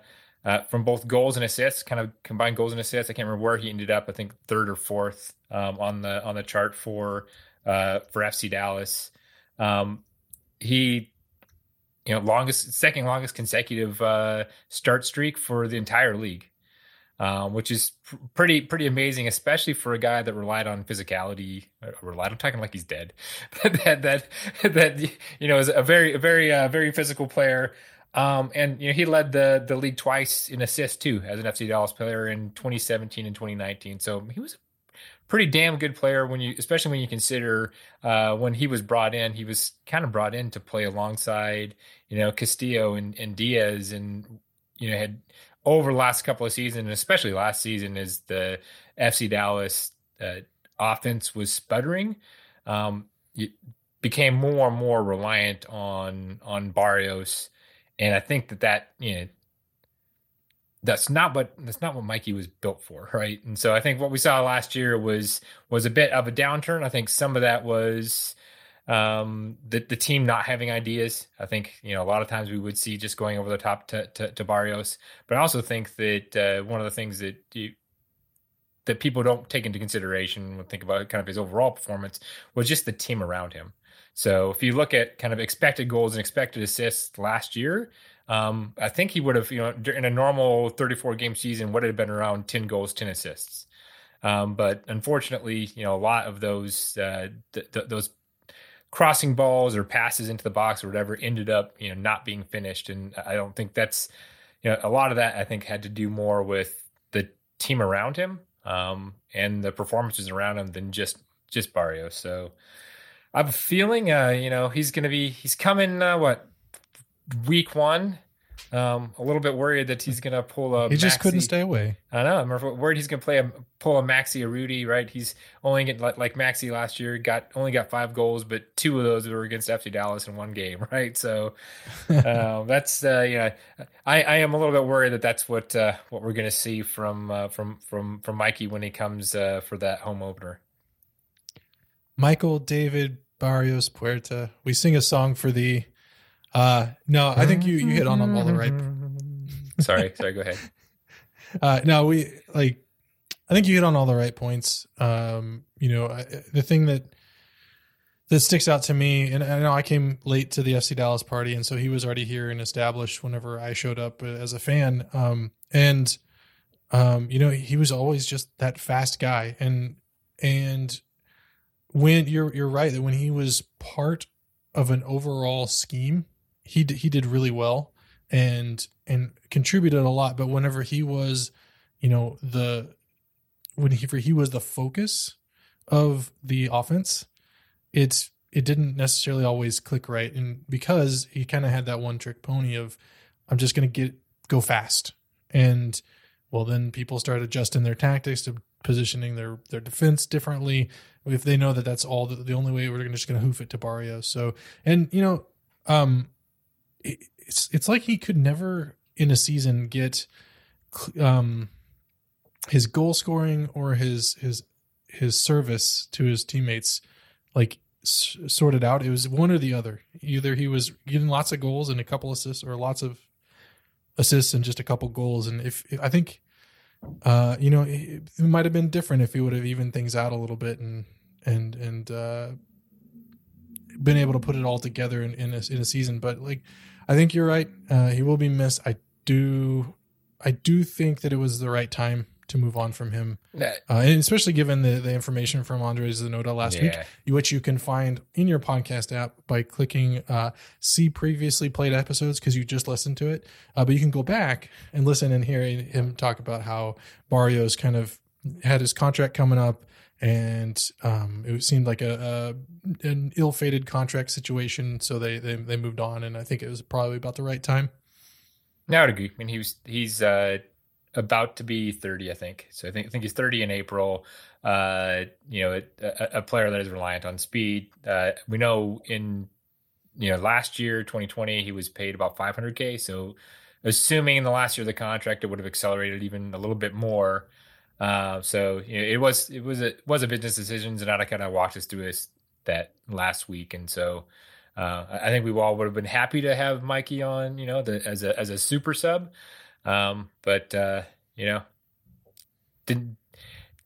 uh, from both goals and assists, kind of combined goals and assists. I can't remember where he ended up. I think third or fourth um, on the on the chart for uh, for FC Dallas. Um, he you know longest second longest consecutive uh, start streak for the entire league, um, which is pr- pretty pretty amazing, especially for a guy that relied on physicality. Uh, relied. I'm talking like he's dead. <laughs> that that that you know is a very a very uh, very physical player. Um, and you know he led the the league twice in assists too as an FC Dallas player in 2017 and 2019. So he was a pretty damn good player when you, especially when you consider uh, when he was brought in, he was kind of brought in to play alongside, you know, Castillo and, and Diaz, and you know had over the last couple of seasons, especially last season, as the FC Dallas uh, offense was sputtering, um, it became more and more reliant on on Barrios, and I think that that you know that's not what that's not what Mikey was built for, right? And so I think what we saw last year was was a bit of a downturn. I think some of that was um, the the team not having ideas. I think you know a lot of times we would see just going over the top to to, to Barrios, but I also think that uh, one of the things that you that people don't take into consideration when think about kind of his overall performance was just the team around him. So if you look at kind of expected goals and expected assists last year, um, I think he would have, you know, in a normal 34 game season, would have been around 10 goals, 10 assists. Um, but unfortunately, you know, a lot of those uh, th- th- those crossing balls or passes into the box or whatever ended up, you know, not being finished. And I don't think that's, you know, a lot of that I think had to do more with the team around him um, and the performances around him than just just Barrios. So I have a feeling, uh, you know, he's to be he's coming. Uh, what week one. Um, a little bit worried that he's gonna pull a. He just Maxi. couldn't stay away. I know. I'm worried he's gonna play a pull a Maxi Urruti. Right? He's only getting like, like Maxi last year. Got only got five goals, but two of those were against FC Dallas in one game. <laughs> Right? So uh, <laughs> that's uh, yeah. I, I am a little bit worried that that's what uh, what we're gonna see from uh, from from from Mikey when he comes uh, for that home opener. Michael David Barrios Puerta. We sing a song for the uh, no, I think you you hit on all the right. <laughs> sorry, sorry. Go ahead. Uh, no, we like. I think you hit on all the right points. Um, you know, I, the thing that that sticks out to me, and I know I came late to the FC Dallas party, and so he was already here and established whenever I showed up as a fan. Um, and um, you know, he was always just that fast guy, and and when you're you're right that when he was part of an overall scheme he d- he did really well and and contributed a lot. But whenever he was, you know, the when he for he was the focus of the offense, it's it didn't necessarily always click right, and because he kind of had that one trick pony of I'm just going to get go fast, and well then people start adjusting their tactics to positioning their their defense differently if they know that that's all the, the only way we're just going to hoof it to Barrios. So and you know um it's it's like he could never in a season get um his goal scoring or his his his service to his teammates like s- sorted out. It was one or the other. Either he was getting lots of goals and a couple assists or lots of assists and just a couple goals. And if, if i think uh you know it, it might have been different if he would have evened things out a little bit and and and uh been able to put it all together in in a, in a season but like I think you're right. Uh, he will be missed. I do, I do think that it was the right time to move on from him, uh, and especially given the, the information from Andres Zanotta last yeah. week, which you can find in your podcast app by clicking uh, "See Previously Played Episodes" because you just listened to it. Uh, but you can go back and listen and hear him talk about how Barrios kind of had his contract coming up and um, it seemed like a, a an ill-fated contract situation. So they, they they moved on, and I think it was probably about the right time. No, I would agree. I mean, he was he's uh, about to be thirty, I think. So I think I think he's thirty in April. Uh, you know, a, a, player that is reliant on speed. Uh, we know in you know last year, 2020, he was paid about 500k. So assuming in the last year of the contract, it would have accelerated even a little bit more. Uh, so you know, it was it was a was a business decision. I kind of walked us through this that last week, and so uh, I think we all would have been happy to have Mikey on, you know, the, as a as a super sub, um, but uh, you know, didn't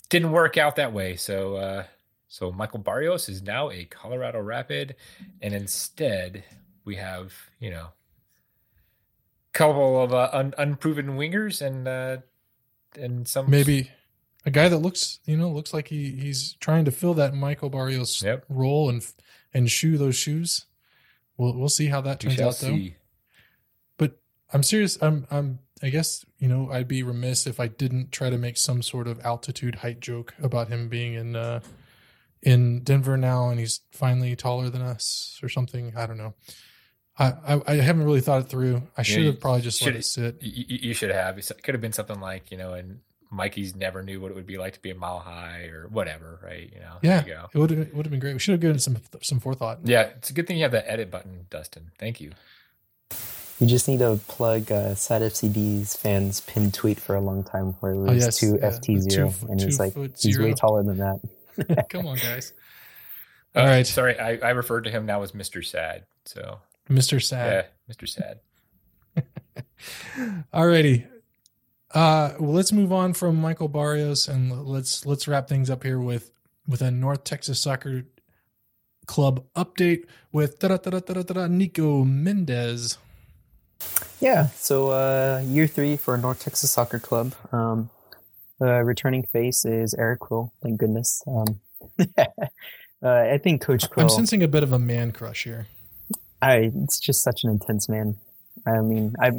didn't work out that way. So uh, so Michael Barrios is now a Colorado Rapid, and instead we have you know couple of uh, un- unproven wingers and uh, and some maybe a guy that looks, you know, looks like he he's trying to fill that Michael Barrios yep. role and and shoe those shoes. We'll we'll see how that turns out though. But I'm serious. I'm I'm I guess you know I'd be remiss if I didn't try to make some sort of altitude height joke about him being in uh in Denver now and he's finally taller than us or something. I don't know. I, I, I haven't really thought it through. I should have probably just let it sit. You, you should have. It could have been something like you know, in Mikey's never knew what it would be like to be a mile high or whatever, right? You know, yeah, you it would have would have been great. We should have given some some forethought. Yeah, it's a good thing you have that edit button, Dustin. Thank you. You just need to plug uh, Sad FCD's fans pinned tweet for a long time where it oh, was oh, yes, two yeah, FT zero, two, and he's like he's way taller than that. <laughs> Come on, guys. All right, sorry, I, I referred to him now as Mister Sad. So Mister Sad, yeah, Mister Sad. <laughs> Alrighty, uh, well, let's move on from Michael Barrios and let's let's wrap things up here with with a North Texas Soccer Club update with Nico Mendez. Yeah, so uh, year three for North Texas Soccer Club. Um, uh, returning face is Eric Quill. Thank goodness. Um, <laughs> uh, I think Coach Quill. I'm sensing a bit of a man crush here. I it's just such an intense man. I mean, I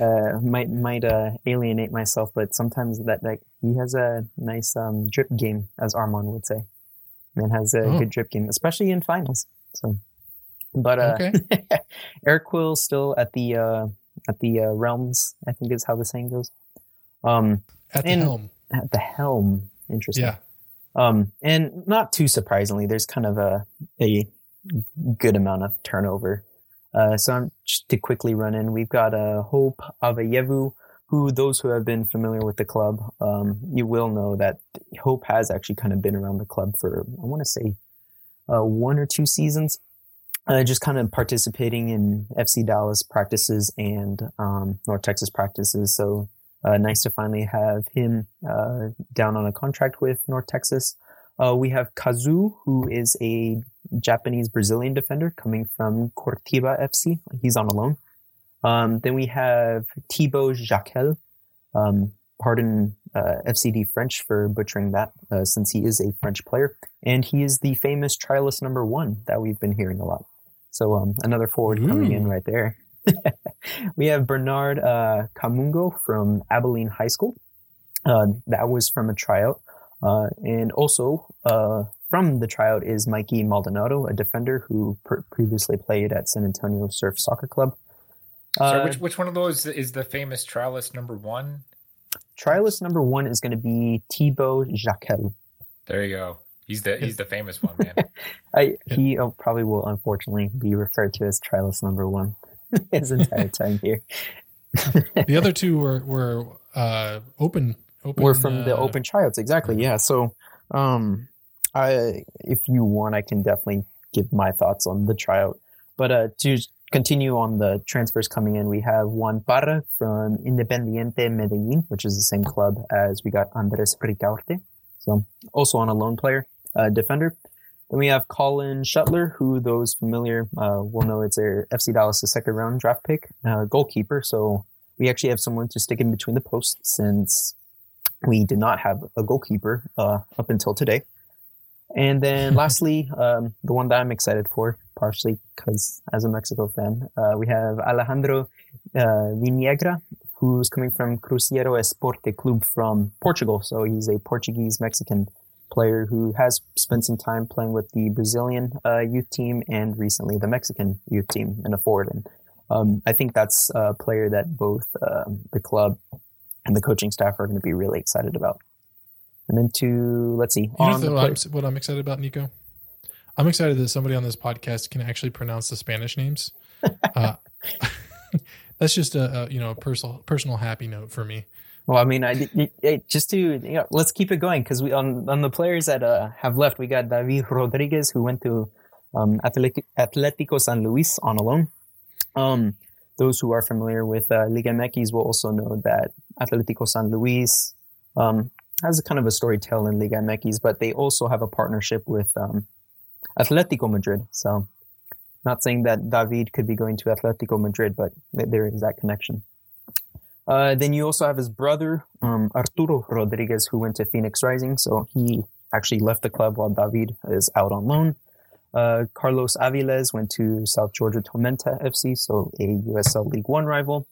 uh, might might uh, alienate myself, but sometimes that like he has a nice um, drip game, as Armand would say. Man has a oh. good drip game, especially in finals. So, but uh, okay. <laughs> Eric Quill still at the uh, at the uh, realms. I think is how the saying goes. Um, at the helm. At the helm. Interesting. Yeah. Um, and not too surprisingly, there's kind of a a good amount of turnover uh, so I'm, just to quickly run in, we've got uh, Hope Avayevu, who those who have been familiar with the club, um, you will know that Hope has actually kind of been around the club for, I want to say, uh, one or two seasons, uh, just kind of participating in FC Dallas practices and um, North Texas practices. So uh, nice to finally have him uh, down on a contract with North Texas. Uh, we have Kazu, who is a Japanese Brazilian defender coming from Coritiba FC. He's on a loan. Um, then we have Thibaut Jacquel. Um, pardon uh, FCD French for butchering that, uh, since he is a French player, and he is the famous trialist number one that we've been hearing a lot. So um, another forward Ooh. coming in right there. <laughs> we have Bernard uh, Kamungo from Abilene High School. Uh, that was from a tryout. Uh, and also uh, from the tryout is Mikey Maldonado, a defender who pr- previously played at San Antonio Surf Soccer Club. Uh, which which one of those is the famous trialist number one? Trialist number one is going to be Thibaut Jacquel. There you go. He's the he's the famous one, man. <laughs> I, he oh, probably will unfortunately be referred to as trialist number one <laughs> his entire time here. the other two were were uh, open Open, We're from uh, the open tryouts, exactly. Yeah. So, um, I if you want, I can definitely give my thoughts on the tryout. But uh, to continue on the transfers coming in, we have Juan Parra from Independiente Medellin, which is the same club as we got Andres Ricaurte. So also on a loan player, uh, defender. Then we have Colin Shutler, who those familiar uh, will know it's a FC Dallas' second round draft pick, uh, goalkeeper. So we actually have someone to stick in between the posts since we did not have a goalkeeper uh, up until today. And then <laughs> lastly, um, the one that I'm excited for, partially because as a Mexico fan, uh, we have Alejandro uh, Viniegra, who's coming from Cruzeiro Esporte Clube from Portugal. So he's a Portuguese Mexican player who has spent some time playing with the Brazilian uh, youth team and recently the Mexican youth team in a forward. And um, I think that's a player that both um, the club and the coaching staff are going to be really excited about. And then to let's see, you know what, I'm, what I'm excited about, Nico. I'm excited that somebody on this podcast can actually pronounce the Spanish names. <laughs> uh, <laughs> that's just a, a, you know a personal personal happy note for me. Well, I mean, I, just to you know, let's keep it going because we on on the players that uh, have left, we got David Rodriguez who went to um, Atletico San Luis on a loan. Um, those who are familiar with uh, Liga MX will also know that Atletico San Luis um, has a kind of a story tale in Liga MX, but they also have a partnership with um, Atletico Madrid. So, not saying that David could be going to Atletico Madrid, but there is that connection. Uh, then you also have his brother, um, Arturo Rodriguez, who went to Phoenix Rising. So he actually left the club while David is out on loan. Uh, Carlos Aviles went to South Georgia Tormenta FC, so a USL League One rival.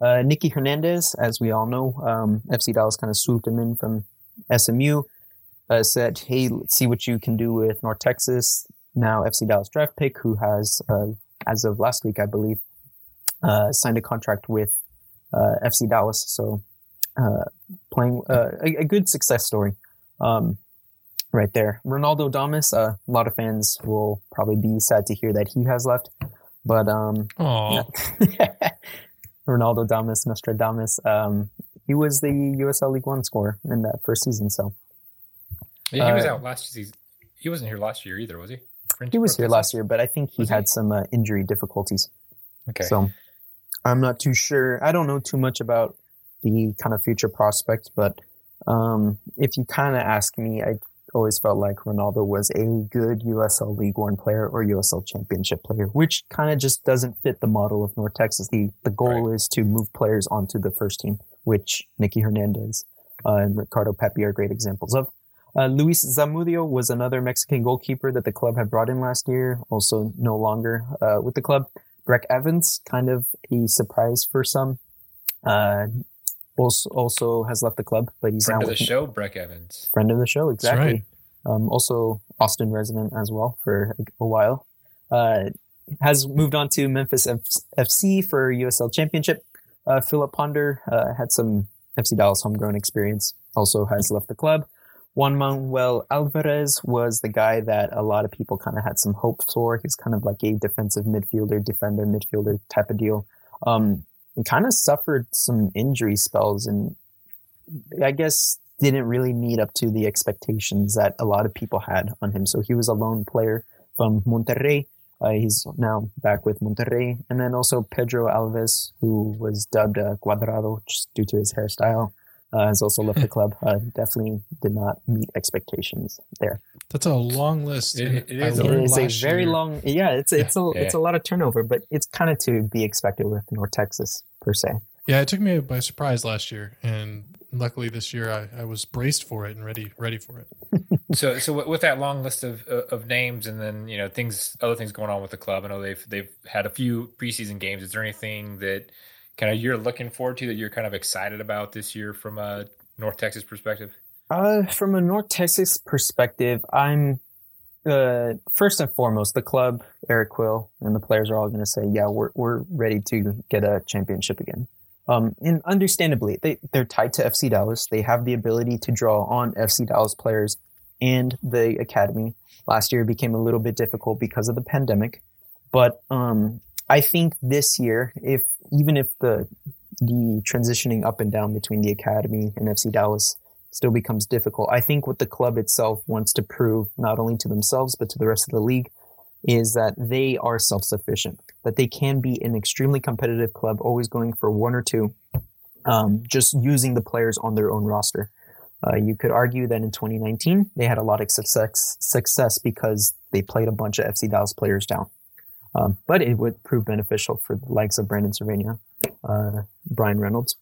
Uh, Nicky Hernandez, as we all know, um, FC Dallas kind of swooped him in from SMU. Uh, said, "Hey, let's see what you can do with North Texas." Now FC Dallas draft pick, who has, uh, as of last week, I believe, uh, signed a contract with uh, FC Dallas. So, playing a, a, good success story. Um, right there. Ronaldo Damas, uh, a lot of fans will probably be sad to hear that he has left. But um, yeah. <laughs> Ronaldo Damas, Nostradamus, um, he was the USL League One scorer in that first season. So yeah, he was uh, out last season. He wasn't here last year either, was he? French he was here last year, but I think he was had he? some uh, injury difficulties. Okay. So I'm not too sure. I don't know too much about the kind of future prospects, but um, if you kind of ask me, I always felt like Ronaldo was a good USL League One player or USL Championship player, which kind of just doesn't fit the model of North Texas. The the goal right. is to move players onto the first team, which Nicky Hernandez uh, and Ricardo Pepi are great examples of. Uh, Luis Zamudio was another Mexican goalkeeper that the club had brought in last year, also no longer uh, with the club. Brecc Evans, kind of a surprise for some. Uh, also, also has left the club, but he's friend of the show. Brecc Evans, friend of the show, exactly. Right. Um, also Austin resident as well for a, a while. Uh, has moved on to Memphis F- FC for USL Championship. Uh, Philip Ponder uh, had some FC Dallas homegrown experience. Also has left the club. Juan Manuel Alvarez was the guy that a lot of people kind of had some hope for. He's kind of like a defensive midfielder, defender, midfielder type of deal. Um, and kind of suffered some injury spells and I guess didn't really meet up to the expectations that a lot of people had on him. So he was a lone player from Monterrey. Uh, he's now back with Monterrey. And then also Pedro Alves, who was dubbed uh, Cuadrado just due to his hairstyle, uh, has also left the <laughs> club. Uh, definitely did not meet expectations there. That's a long list. it, it is, it is a very year. long. Yeah, it's it's a yeah. it's a lot of turnover, but it's kind of to be expected with North Texas per se. Yeah, it took me by surprise last year, and luckily this year I, I was braced for it and ready ready for it. <laughs> so so with that long list of of names, and then you know things other things going on with the club. I know they've they've had a few preseason games. Is there anything that kind of you're looking forward to that you're kind of excited about this year from a North Texas perspective? Uh, from a North Texas perspective, I'm uh, first and foremost, the club, Eric Quill, and the players are all going to say, "Yeah, we're we're ready to get a championship again." Um, and understandably, they they're tied to FC Dallas. They have the ability to draw on FC Dallas players and the academy. Last year became a little bit difficult because of the pandemic, but um, I think this year, if even if the the transitioning up and down between the academy and FC Dallas still becomes difficult. I think what the club itself wants to prove, not only to themselves, but to the rest of the league, is that they are self sufficient, that they can be an extremely competitive club, always going for one or two, um, just using the players on their own roster. Uh, you could argue that in 2019, they had a lot of success, success because they played a bunch of FC Dallas players down. Um, but it would prove beneficial for the likes of Brandon Servania, uh, Brian Reynolds,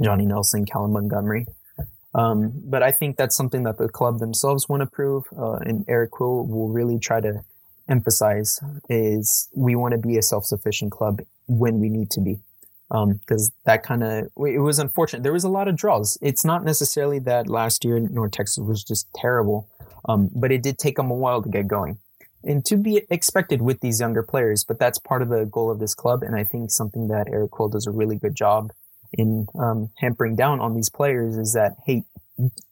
Johnny Nelson, Callum Montgomery, Um, but I think that's something that the club themselves want to prove, uh, and Eric Quill will really try to emphasize is we want to be a self-sufficient club when we need to be. Because um, that kind of it was unfortunate. There was a lot of draws. It's not necessarily that last year North Texas was just terrible, um, but it did take them a while to get going, and to be expected with these younger players. But that's part of the goal of this club, and I think something that Eric Quill does a really good job in um, hampering down on these players is that hey,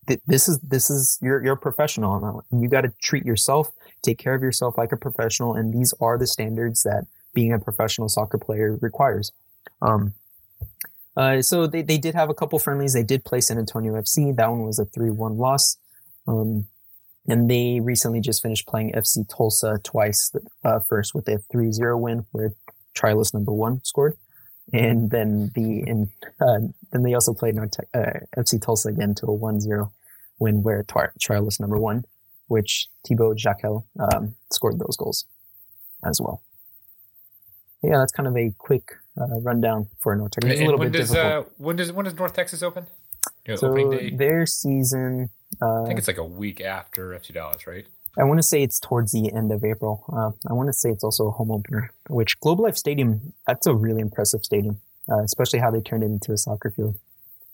th- this is this is you're you're a professional now, and you got to treat yourself, take care of yourself like a professional, and these are the standards that being a professional soccer player requires. Um, uh, so they, they did have a couple friendlies. They did play San Antonio FC. That one was a 3-1 loss. Um, and they recently just finished playing FC Tulsa twice, uh, first with a 3-0 win where Trialist number one scored and then the in uh, then they also played North uh, FC Tulsa again to a 1-0 win where Tar- Trialist number one, which Thibaut Jacquel um, scored those goals as well. Yeah, that's kind of a quick uh, rundown for North Texas. It's a little when bit does, difficult. Uh, when does when does North Texas open? You know, so their season. I think uh, it's like a week after FC Dallas, right? I want to say it's towards the end of April. Uh, I want to say it's also a home opener, which Globe Life Stadium, that's a really impressive stadium, uh, especially how they turned it into a soccer field.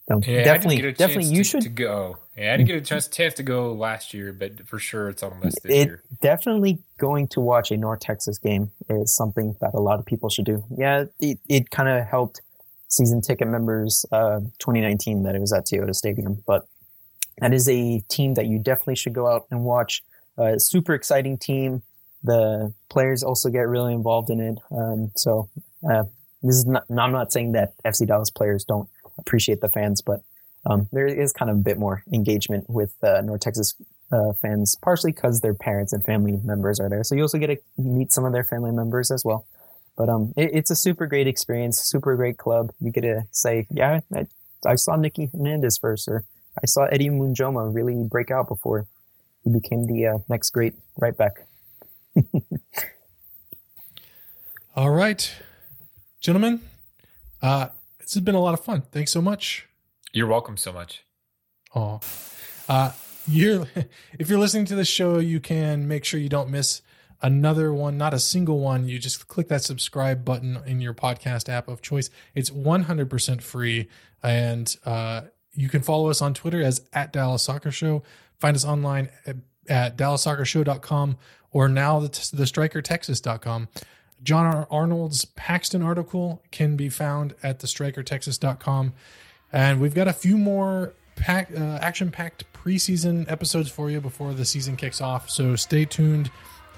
So yeah, definitely, definitely, you to, should to go. Yeah, I didn't get a chance, chance to go last year, but for sure it's on this it, year. Definitely going to watch a North Texas game is something that a lot of people should do. Yeah, it, it kind of helped season ticket members uh, 2019 that it was at Toyota Stadium, but that is a team that you definitely should go out and watch. Uh, super exciting team. The players also get really involved in it. Um, so uh, this is not. I'm not saying that FC Dallas players don't appreciate the fans, but um, there is kind of a bit more engagement with uh, North Texas uh, fans, partially because their parents and family members are there. So you also get to meet some of their family members as well. But um, it, it's a super great experience, super great club. You get to say, yeah, I, I saw Nicky Hernandez first, or I saw Eddie Munjoma really break out before he became the uh, next great right back. <laughs> All right, gentlemen, uh, this has been a lot of fun. Thanks so much. You're welcome so much. Oh, uh, you're <laughs> if you're listening to the show, you can make sure you don't miss another one, not a single one. You just click that subscribe button in your podcast app of choice. It's 100% free, and uh, you can follow us on Twitter as at Dallas Soccer Show. Find us online at, at DallasSoccerShow.com or now the, the StrikerTexas.com. Jon Arnold's Paxton article can be found at the StrikerTexas.com. And we've got a few more pack, uh, action packed preseason episodes for you before the season kicks off. So stay tuned.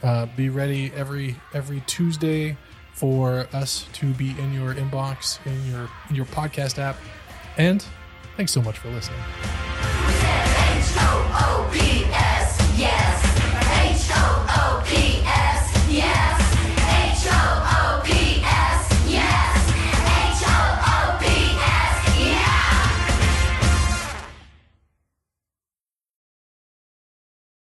Uh, be ready every every Tuesday for us to be in your inbox in your in your podcast app. And thanks so much for listening. H-O-O-B.